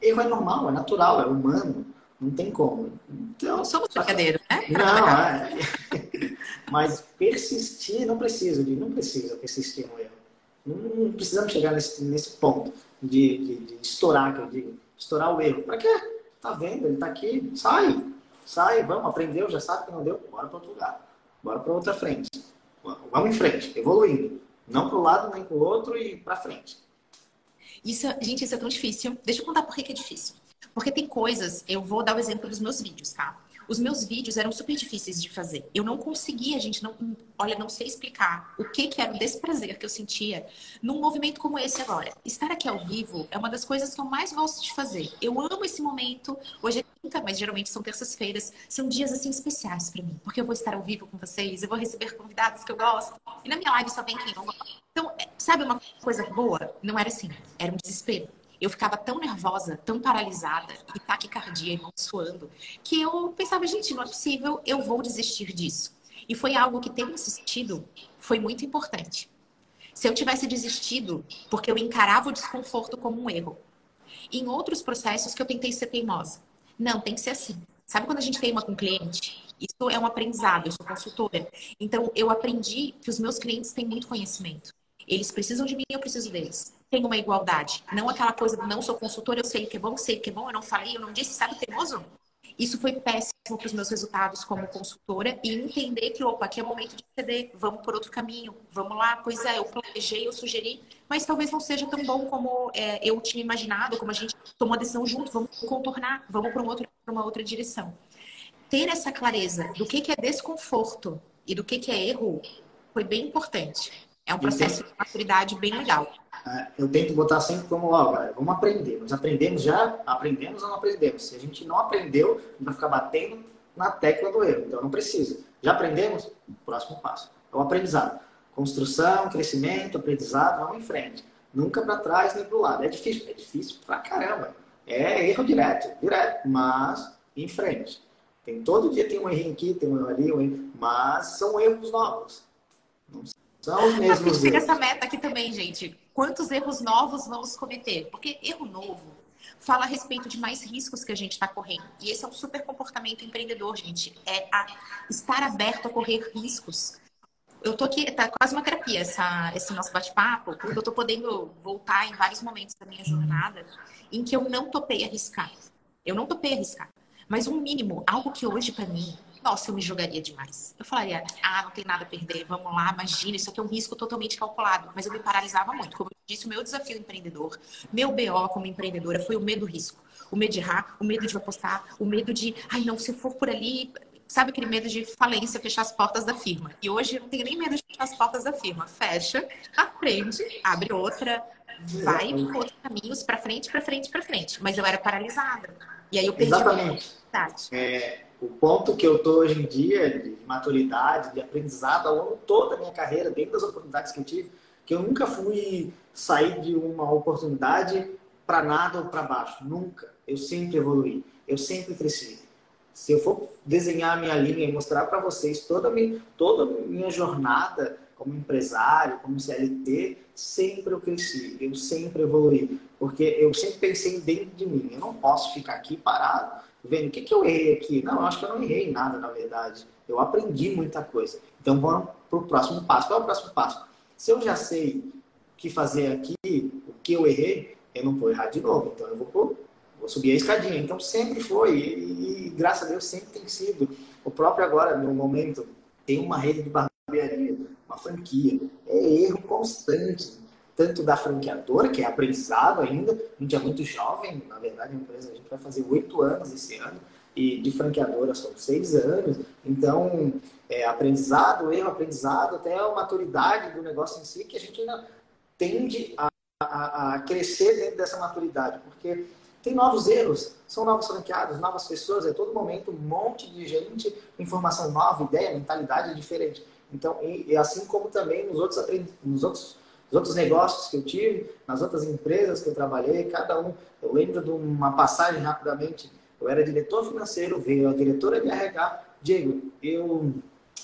erro é normal, é natural, é humano, não tem como. Então, não somos brincadeiros, né? Não, é. Mas persistir não precisa, não precisa persistir no erro. Não precisamos chegar nesse, nesse ponto de, de, de estourar, que eu digo. Estourar o erro. Para quê? Tá vendo? Ele tá aqui. Sai. Sai, vamos, aprendeu, já sabe que não deu, bora para outro lugar. Bora para outra frente. Vamos em frente, evoluindo. Não para o lado nem para o outro e para frente. Isso, gente, isso é tão difícil. Deixa eu contar por que é difícil. Porque tem coisas, eu vou dar o exemplo dos meus vídeos, tá? Os meus vídeos eram super difíceis de fazer. Eu não conseguia, gente, não, olha, não sei explicar o que, que era o desprazer que eu sentia num movimento como esse agora. Estar aqui ao vivo é uma das coisas que eu mais gosto de fazer. Eu amo esse momento. Hoje é quinta, mas geralmente são terças-feiras. São dias assim especiais para mim, porque eu vou estar ao vivo com vocês, eu vou receber convidados que eu gosto. E na minha live só vem quem não gosta. Então, é, sabe uma coisa boa? Não era assim, era um desespero eu ficava tão nervosa, tão paralisada, e taquicardia, e mão suando, que eu pensava, gente, não é possível, eu vou desistir disso. E foi algo que ter insistido foi muito importante. Se eu tivesse desistido, porque eu encarava o desconforto como um erro. Em outros processos que eu tentei ser teimosa. Não, tem que ser assim. Sabe quando a gente teima com um cliente? Isso é um aprendizado, eu sou consultora. Então, eu aprendi que os meus clientes têm muito conhecimento. Eles precisam de mim, eu preciso deles tem uma igualdade. Não aquela coisa do não sou consultor, eu sei o que é bom, sei o que é bom, eu não falei, eu não disse, sabe, teimoso? Isso foi péssimo para os meus resultados como consultora e entender que, opa, aqui é momento de ceder, vamos por outro caminho, vamos lá. Pois é, eu planejei, eu sugeri, mas talvez não seja tão bom como é, eu tinha imaginado, como a gente tomou a decisão junto, vamos contornar, vamos para um uma outra direção. Ter essa clareza do que, que é desconforto e do que, que é erro foi bem importante. É um processo de maturidade bem legal. É, eu tento botar sempre como, ó, galera, vamos aprender. Nós aprendemos já? Aprendemos ou não aprendemos? Se a gente não aprendeu, vai ficar batendo na tecla do erro. Então, não precisa. Já aprendemos? Próximo passo. É o aprendizado. Construção, crescimento, aprendizado, vamos em frente. Nunca para trás nem para o lado. É difícil? É difícil pra caramba. É erro direto, direto, mas em frente. Tem, todo dia tem um errinho aqui, tem um erro ali, um erro, mas são erros novos. São os mesmos erros. essa meta aqui também, gente quantos erros novos vamos cometer. Porque erro novo fala a respeito de mais riscos que a gente está correndo. E esse é um super comportamento empreendedor, gente. É estar aberto a correr riscos. Eu tô aqui, tá quase uma terapia essa, esse nosso bate-papo, porque eu tô podendo voltar em vários momentos da minha jornada em que eu não topei arriscar. Eu não topei arriscar. Mas um mínimo, algo que hoje para mim nossa, eu me jogaria demais. Eu falaria, ah, não tem nada a perder, vamos lá, imagina, isso aqui é um risco totalmente calculado. Mas eu me paralisava muito. Como eu disse, o meu desafio empreendedor, meu BO como empreendedora foi o medo do risco. O medo de errar, o medo de apostar, o medo de, ai não, se eu for por ali, sabe aquele medo de falência, fechar as portas da firma. E hoje eu não tenho nem medo de fechar as portas da firma. Fecha, aprende, abre outra, vai por outros caminhos para frente, para frente, para frente. Mas eu era paralisada. E aí eu perdi Exatamente. a é, o ponto que eu estou hoje em dia de maturidade, de aprendizado ao longo toda a minha carreira, dentro das oportunidades que eu tive, que eu nunca fui sair de uma oportunidade para nada ou para baixo. Nunca. Eu sempre evolui. Eu sempre cresci. Se eu for desenhar a minha linha e mostrar para vocês toda a, minha, toda a minha jornada como empresário, como CLT, sempre eu cresci, eu sempre evolui, porque eu sempre pensei dentro de mim. Eu não posso ficar aqui parado vendo o que, que eu errei aqui. Não, acho que eu não errei nada, na verdade. Eu aprendi muita coisa. Então, vamos para o próximo passo. Qual é o próximo passo? Se eu já sei o que fazer aqui, o que eu errei, eu não vou errar de novo. Então, eu vou, vou subir a escadinha. Então, sempre foi. E, e, graças a Deus, sempre tem sido. O próprio agora, no momento, tem uma rede de barbearia, uma franquia. É erro constante tanto da franqueadora, que é aprendizado ainda, a gente é muito jovem, na verdade a empresa a gente vai fazer oito anos esse ano, e de franqueadora são seis anos, então é aprendizado, erro, aprendizado, até a maturidade do negócio em si, que a gente ainda tende a, a, a crescer dentro dessa maturidade, porque tem novos erros, são novos franqueados, novas pessoas, é todo momento um monte de gente, informação nova, ideia, mentalidade diferente. Então, e, e assim como também nos outros, nos outros os outros negócios que eu tive, nas outras empresas que eu trabalhei, cada um. Eu lembro de uma passagem rapidamente. Eu era diretor financeiro, veio a diretora de RH. Diego, eu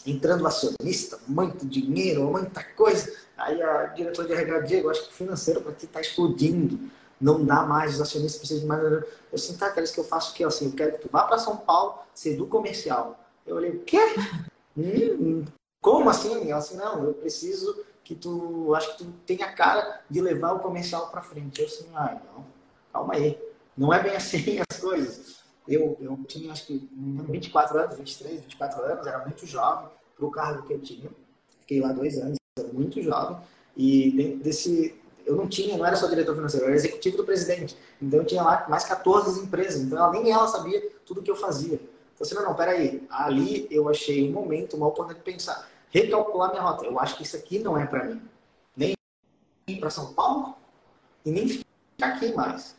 entrando acionista, muito dinheiro, muita coisa. Aí a diretora de RH, Diego, acho que financeiro para ti está explodindo. Não dá mais, os acionistas precisam de mais. Eu assim, tá, que eu faça o quê? Assim, eu quero que tu vá para São Paulo, ser do comercial. Eu olhei, o quê? Hum, como assim? Ela assim, não, eu preciso que tu acho que tu tem a cara de levar o comercial para frente. Eu assim, ah, não, calma aí. Não é bem assim as coisas. Eu, eu tinha, acho que, 24 anos, 23, 24 anos, era muito jovem para o cargo que eu tinha. Fiquei lá dois anos, era muito jovem. E dentro desse. Eu não tinha, não era só diretor financeiro, eu era executivo do presidente. Então eu tinha lá mais 14 empresas. Então ela, nem ela sabia tudo que eu fazia. Então assim, não, não, peraí. Ali eu achei um momento, uma oportunidade de pensar recalcular minha rota. Eu acho que isso aqui não é para mim. Nem ir para São Paulo e nem ficar aqui mais.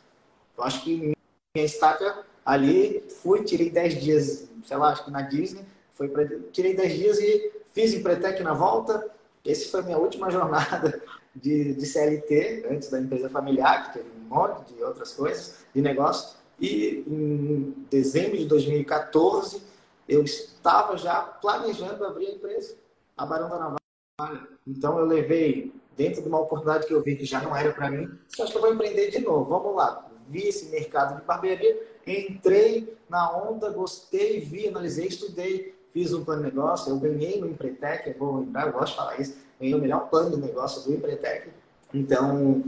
Eu acho que minha estaca ali, fui, tirei 10 dias, sei lá, acho que na Disney, foi pra, tirei 10 dias e fiz Empretec na volta. Esse foi minha última jornada de, de CLT, antes da empresa familiar, que teve um monte de outras coisas, de negócio. E em dezembro de 2014, eu estava já planejando abrir a empresa a Barão da Navalha. Então eu levei dentro de uma oportunidade que eu vi que já não era para mim, acho que eu vou empreender de novo. Vamos lá. Vi esse mercado de barbearia, entrei na onda, gostei, vi, analisei, estudei, fiz um plano de negócio, eu ganhei no Empretec, eu vou lembrar, eu gosto de falar isso, ganhei o melhor plano de negócio do Empretec. Então,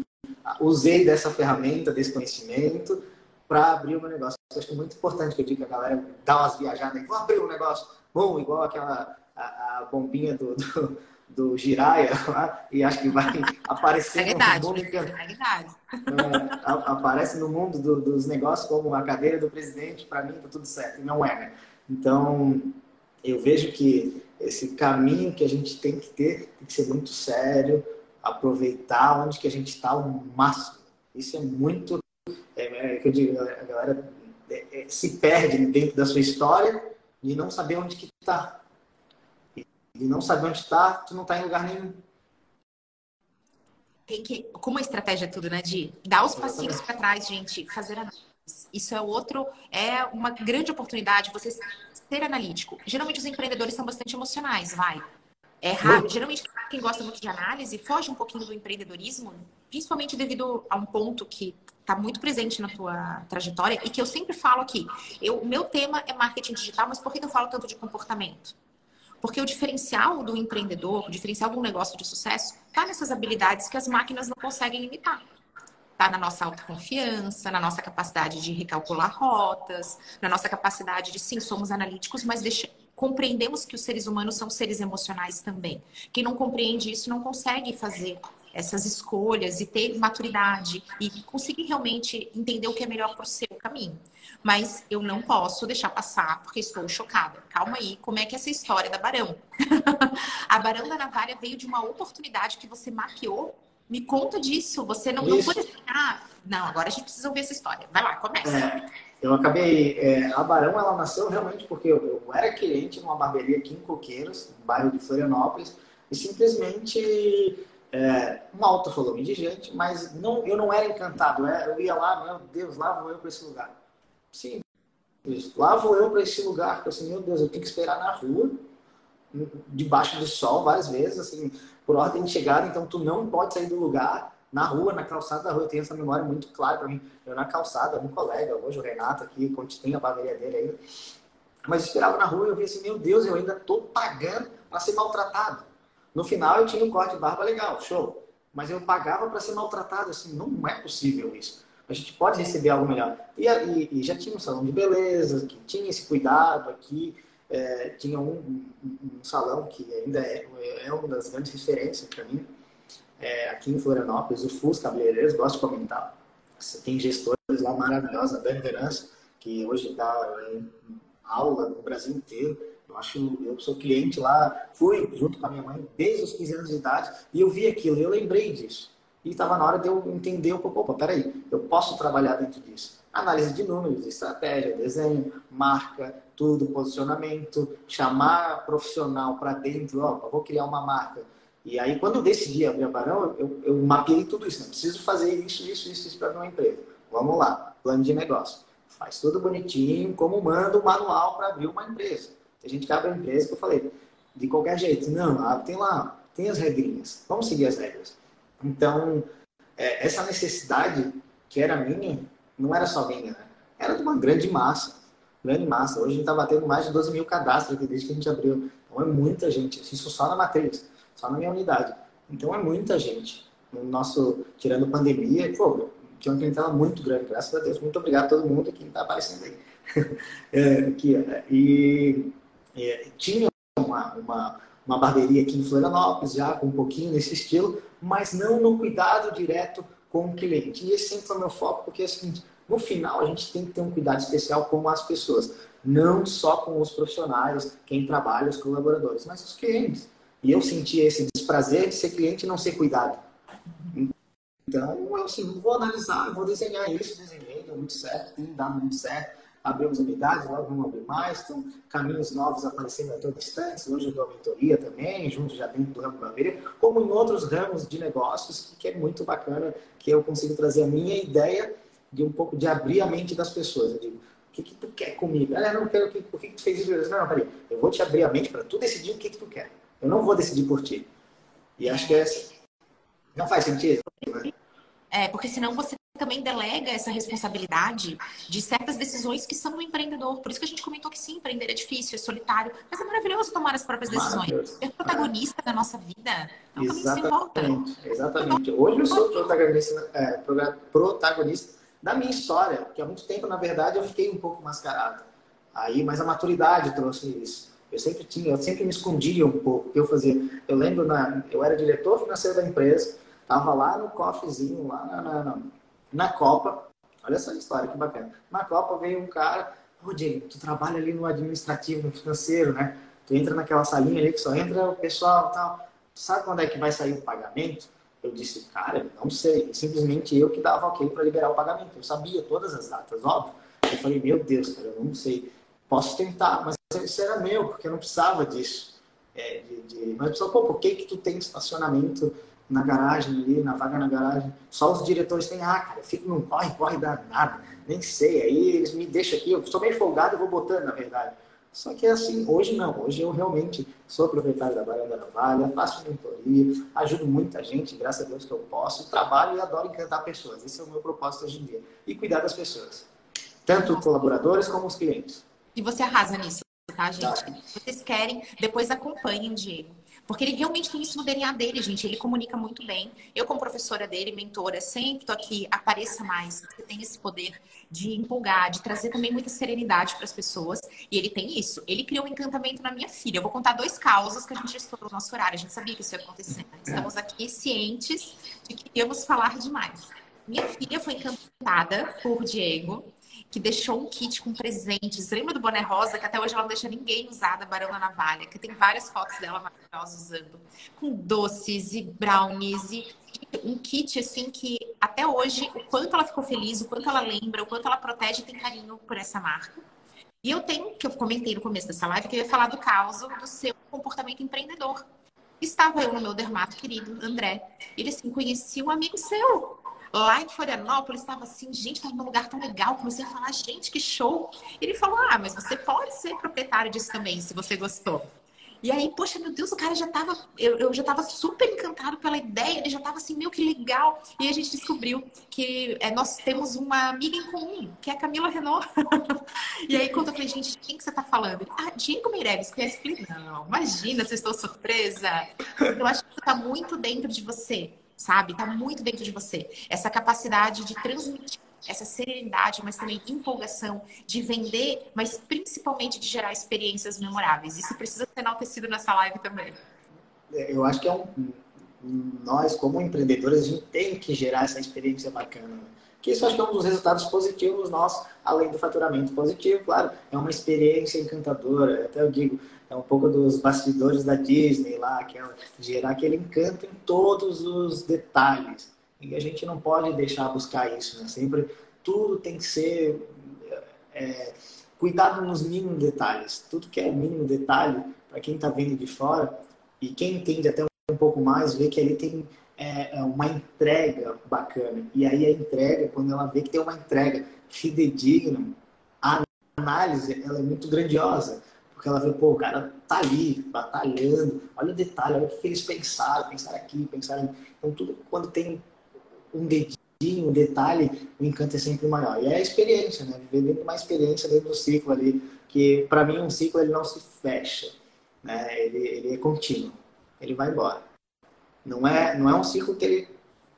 usei dessa ferramenta, desse conhecimento para abrir o meu negócio. Acho que é muito importante que eu diga a galera dá umas viajadas vou abrir um negócio bom, igual aquela a, a bombinha do, do, do Jiraya lá, e acho que vai aparecer é verdade, no mundo. É verdade. É, aparece no mundo do, dos negócios como a cadeira do presidente, para mim tá tudo certo. E não é, né? Então, eu vejo que esse caminho que a gente tem que ter tem que ser muito sério, aproveitar onde que a gente está ao máximo. Isso é muito, é, é que eu digo, a galera é, é, se perde dentro da sua história e não saber onde que está. E não saber onde está, tu não está em lugar nenhum. Tem que, como a estratégia é tudo, né, de dar os passinhos para trás, gente, fazer análise. Isso é outro, é uma grande oportunidade você ser analítico. Geralmente os empreendedores são bastante emocionais, vai. É raro. Geralmente, quem gosta muito de análise foge um pouquinho do empreendedorismo, principalmente devido a um ponto que está muito presente na tua trajetória e que eu sempre falo aqui. O meu tema é marketing digital, mas por que eu falo tanto de comportamento? Porque o diferencial do empreendedor, o diferencial de um negócio de sucesso, está nessas habilidades que as máquinas não conseguem imitar. Está na nossa autoconfiança, na nossa capacidade de recalcular rotas, na nossa capacidade de, sim, somos analíticos, mas deixa, compreendemos que os seres humanos são seres emocionais também. Quem não compreende isso não consegue fazer essas escolhas e ter maturidade e conseguir realmente entender o que é melhor para o seu caminho. Mas eu não posso deixar passar porque estou chocada. Calma aí, como é que é essa história da Barão? a Barão da Navalha veio de uma oportunidade que você mapeou. Me conta disso. Você não, não foi assim, ah, não, agora a gente precisa ouvir essa história. Vai lá, começa. É. Eu acabei. É, a Barão ela nasceu realmente porque eu, eu, era cliente numa barbearia aqui em Coqueiros, no bairro de Florianópolis, e simplesmente é, um alto volume de gente, mas não, eu não era encantado. Eu ia lá, meu Deus, lá vou eu para esse lugar. Sim, lá vou eu para esse lugar. Eu assim, meu Deus, eu tenho que esperar na rua, debaixo do sol, várias vezes, assim, por ordem de chegada, então tu não pode sair do lugar na rua, na calçada da rua. Eu tenho essa memória muito clara para mim. Eu na calçada, um colega, hoje o Renato aqui, tem a barbearia dele ainda. Mas eu esperava na rua e eu vi assim, meu Deus, eu ainda estou pagando para ser maltratado. No final eu tinha um corte de barba legal, show. Mas eu pagava para ser maltratado, assim, não é possível isso. A gente pode receber algo melhor. E, e, e já tinha um salão de beleza, que tinha esse cuidado aqui. É, tinha um, um, um, salão que ainda é, é uma das grandes referências para mim, é, aqui em Florianópolis, o FUS Cabeleireiros, gosto de comentar. Você tem gestores lá maravilhosos, a Dani Verança, que hoje dá aula no Brasil inteiro. Eu acho, eu sou cliente lá, fui junto com a minha mãe desde os 15 anos de idade e eu vi aquilo, eu lembrei disso. E estava na hora de eu entender o que, opa, peraí, eu posso trabalhar dentro disso. Análise de números, estratégia, desenho, marca, tudo, posicionamento, chamar profissional para dentro, ó, vou criar uma marca e aí, quando eu decidi abrir a Barão, eu, eu mapeei tudo isso. Não preciso fazer isso, isso, isso, isso para uma empresa. Vamos lá, plano de negócio. Faz tudo bonitinho, como manda o manual para abrir uma empresa. Tem gente que abre a empresa que eu falei, de qualquer jeito. Não, tem lá, tem as regrinhas. Vamos seguir as regras. Então, é, essa necessidade que era minha, não era só minha, né? era de uma grande massa. Grande massa. Hoje a gente está batendo mais de 12 mil cadastros desde que a gente abriu. Então é muita gente. Isso só na matriz só na minha unidade. Então é muita gente. No nosso, tirando pandemia, pô, tinha uma clientela muito grande, graças a Deus. Muito obrigado a todo mundo que está aparecendo aí. é, aqui, é, e é, tinha uma, uma, uma barbearia aqui em Florianópolis, já com um pouquinho nesse estilo, mas não no cuidado direto com o cliente. E esse sempre foi meu foco, porque é o seguinte, no final a gente tem que ter um cuidado especial com as pessoas, não só com os profissionais, quem trabalha, os colaboradores, mas os clientes. E eu sentia esse desprazer de ser cliente e não ser cuidado. Então, eu assim, vou analisar, vou desenhar isso, desenhei, deu muito certo, tem dado muito certo. Abrimos unidades, logo vamos abrir mais, então caminhos novos aparecendo a todo instante. Hoje eu dou mentoria também, junto já dentro do ramo barbearia, como em outros ramos de negócios, que é muito bacana, que eu consigo trazer a minha ideia de um pouco de abrir a mente das pessoas. Eu digo, o que, que tu quer comigo? Ah, não quero, o que, que tu fez isso? Não, não, peraí, eu vou te abrir a mente para tu decidir o que, que tu quer. Eu não vou decidir por ti. E acho que é assim. Não faz sentido? É, porque senão você também delega essa responsabilidade de certas decisões que são do empreendedor. Por isso que a gente comentou que sim, empreender é difícil, é solitário, mas é maravilhoso tomar as próprias decisões. Ser protagonista é. da nossa vida é um Exatamente. Exatamente. Hoje eu sou protagonista, é, protagonista da minha história, porque há muito tempo, na verdade, eu fiquei um pouco mascarado. Aí, mas a maturidade trouxe isso. Eu sempre tinha, eu sempre me escondia um pouco. Eu fazia, eu lembro na, eu era diretor financeiro da empresa, tava lá no cofrezinho, lá na, na, na Copa. Olha essa história que bacana. Na Copa veio um cara, ô Diego, tu trabalha ali no administrativo, no financeiro, né? Tu entra naquela salinha ali que só entra o pessoal tal. Sabe quando é que vai sair o pagamento? Eu disse, cara, não sei. Simplesmente eu que dava ok para liberar o pagamento. Eu sabia todas as datas, óbvio. Eu falei, meu Deus, cara, eu não sei. Posso tentar, mas isso era meu, porque eu não precisava disso. É, de, de... Mas pessoal, pô, por que que tu tem estacionamento na garagem ali, na vaga na garagem? Só os diretores têm, ah, cara, eu fico num corre, corre danado, nem sei. Aí eles me deixam aqui, eu sou meio folgado e vou botando, na verdade. Só que é assim, hoje não, hoje eu realmente sou proprietário da Baranda Navalha, faço mentoria, ajudo muita gente, graças a Deus que eu posso, trabalho e adoro encantar pessoas. Esse é o meu propósito hoje em dia. E cuidar das pessoas, tanto colaboradores como os clientes. E você arrasa nisso, tá, gente? Tá. Vocês querem, depois acompanhem o Diego. Porque ele realmente tem isso no DNA dele, gente. Ele comunica muito bem. Eu, como professora dele, mentora, sempre tô aqui, apareça mais. Você tem esse poder de empolgar, de trazer também muita serenidade para as pessoas. E ele tem isso. Ele criou um encantamento na minha filha. Eu vou contar dois causos que a gente estourou no nosso horário. A gente sabia que isso ia acontecer. Estamos aqui cientes de que íamos falar demais. Minha filha foi encantada por Diego que deixou um kit com presentes. Lembra do boné rosa, que até hoje ela não deixa ninguém usar da Barão da Navalha, que tem várias fotos dela maravilhosas usando, com doces e brownies e um kit assim que até hoje o quanto ela ficou feliz, o quanto ela lembra, o quanto ela protege tem carinho por essa marca. E eu tenho, que eu comentei no começo dessa live, que eu ia falar do caso do seu comportamento empreendedor. Estava eu no meu dermato querido, André. Ele assim, conhecia um amigo seu, Lá em Florianópolis estava assim, gente, estava num lugar tão legal. Comecei a falar, gente, que show. Ele falou, ah, mas você pode ser proprietário disso também, se você gostou. E aí, poxa, meu Deus, o cara já tava. Eu, eu já tava super encantado pela ideia, ele já tava assim, meu, que legal. E a gente descobriu que é, nós temos uma amiga em comum, que é a Camila Renault. e aí, quando eu falei, gente, quem que você tá falando? ah, Diego Meireles, conhece? Eu falei, não, imagina, vocês estou surpresa. Eu acho que tá muito dentro de você sabe? Tá muito dentro de você. Essa capacidade de transmitir essa serenidade, mas também empolgação de vender, mas principalmente de gerar experiências memoráveis. Isso precisa ser enaltecido nessa live também. É, eu acho que é um, nós, como empreendedores, a gente tem que gerar essa experiência bacana. Que isso acho que é um dos resultados positivos nossos, além do faturamento positivo, claro, é uma experiência encantadora. Até eu digo, é um pouco dos bastidores da Disney lá, que é gerar aquele encanto em todos os detalhes. E a gente não pode deixar buscar isso, né? Sempre tudo tem que ser é, cuidado nos mínimos detalhes. Tudo que é mínimo detalhe, para quem está vendo de fora, e quem entende até um pouco mais, vê que ali tem é, é, uma entrega bacana. E aí a entrega, quando ela vê que tem uma entrega fidedigna, a análise ela é muito grandiosa. Porque ela vê, pô, o cara tá ali, batalhando, olha o detalhe, olha o que eles pensaram, pensaram aqui, pensaram. Então, tudo quando tem um dedinho, um detalhe, o encanto é sempre maior. E é a experiência, né? Viver dentro de uma experiência dentro do ciclo ali, que para mim um ciclo ele não se fecha, né? Ele, ele é contínuo, ele vai embora. Não é, não é um ciclo que ele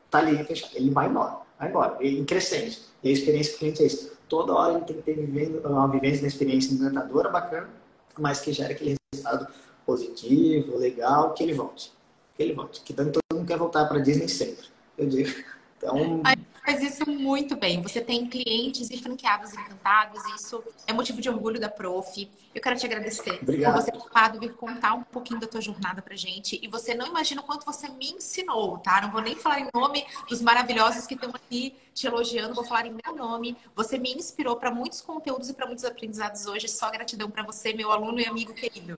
tá ali fechado, ele vai embora, vai embora, em crescente. E a experiência do cliente é isso. Toda hora ele tem que ter vivendo, uma vivência uma experiência encantadora, bacana, mas que gere aquele resultado positivo, legal, que ele volte. Que ele volte. Que tanto todo mundo quer voltar para Disney sempre. Eu digo. Então. Faz isso muito bem. Você tem clientes e franqueados encantados. Isso é motivo de orgulho da Prof. Eu quero te agradecer Obrigado. por você ter topado vir contar um pouquinho da tua jornada pra gente. E você não imagina o quanto você me ensinou, tá? Não vou nem falar em nome dos maravilhosos que estão aqui te elogiando, vou falar em meu nome. Você me inspirou para muitos conteúdos e para muitos aprendizados hoje. Só gratidão para você, meu aluno e amigo querido.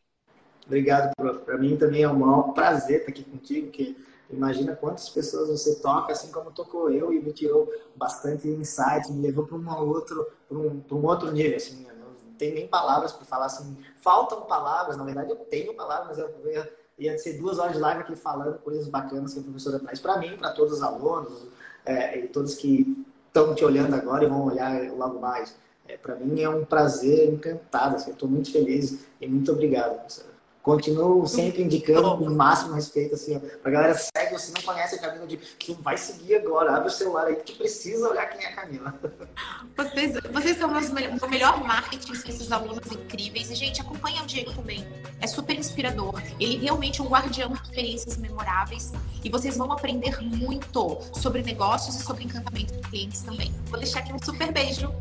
Obrigado, prof. Para mim também é um maior prazer estar aqui contigo, que Imagina quantas pessoas você toca, assim como tocou eu, e me tirou bastante insights, me levou para um outro, para um, um outro nível, assim. Não tem nem palavras para falar, assim. Faltam palavras, na verdade eu tenho palavras, mas eu ia, ia ser duas horas de live aqui falando coisas bacanas que a professora traz para mim, para todos os alunos, é, e todos que estão te olhando agora e vão olhar logo mais. É, para mim é um prazer encantado, assim, estou muito feliz e muito obrigado, professora Continuo sempre indicando com o máximo respeito, assim, ó, pra galera segue, se não conhece a Camila, de, vai seguir agora, abre o celular aí, que precisa olhar quem é a Camila. Vocês, vocês são o melhor marketing, esses alunos incríveis. E, gente, acompanha o Diego também. É super inspirador. Ele realmente é um guardião de experiências memoráveis. E vocês vão aprender muito sobre negócios e sobre encantamento de clientes também. Vou deixar aqui um super beijo.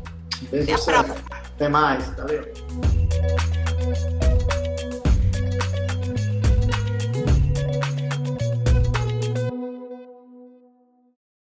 Beijo, Até a próxima. Até mais. Valeu.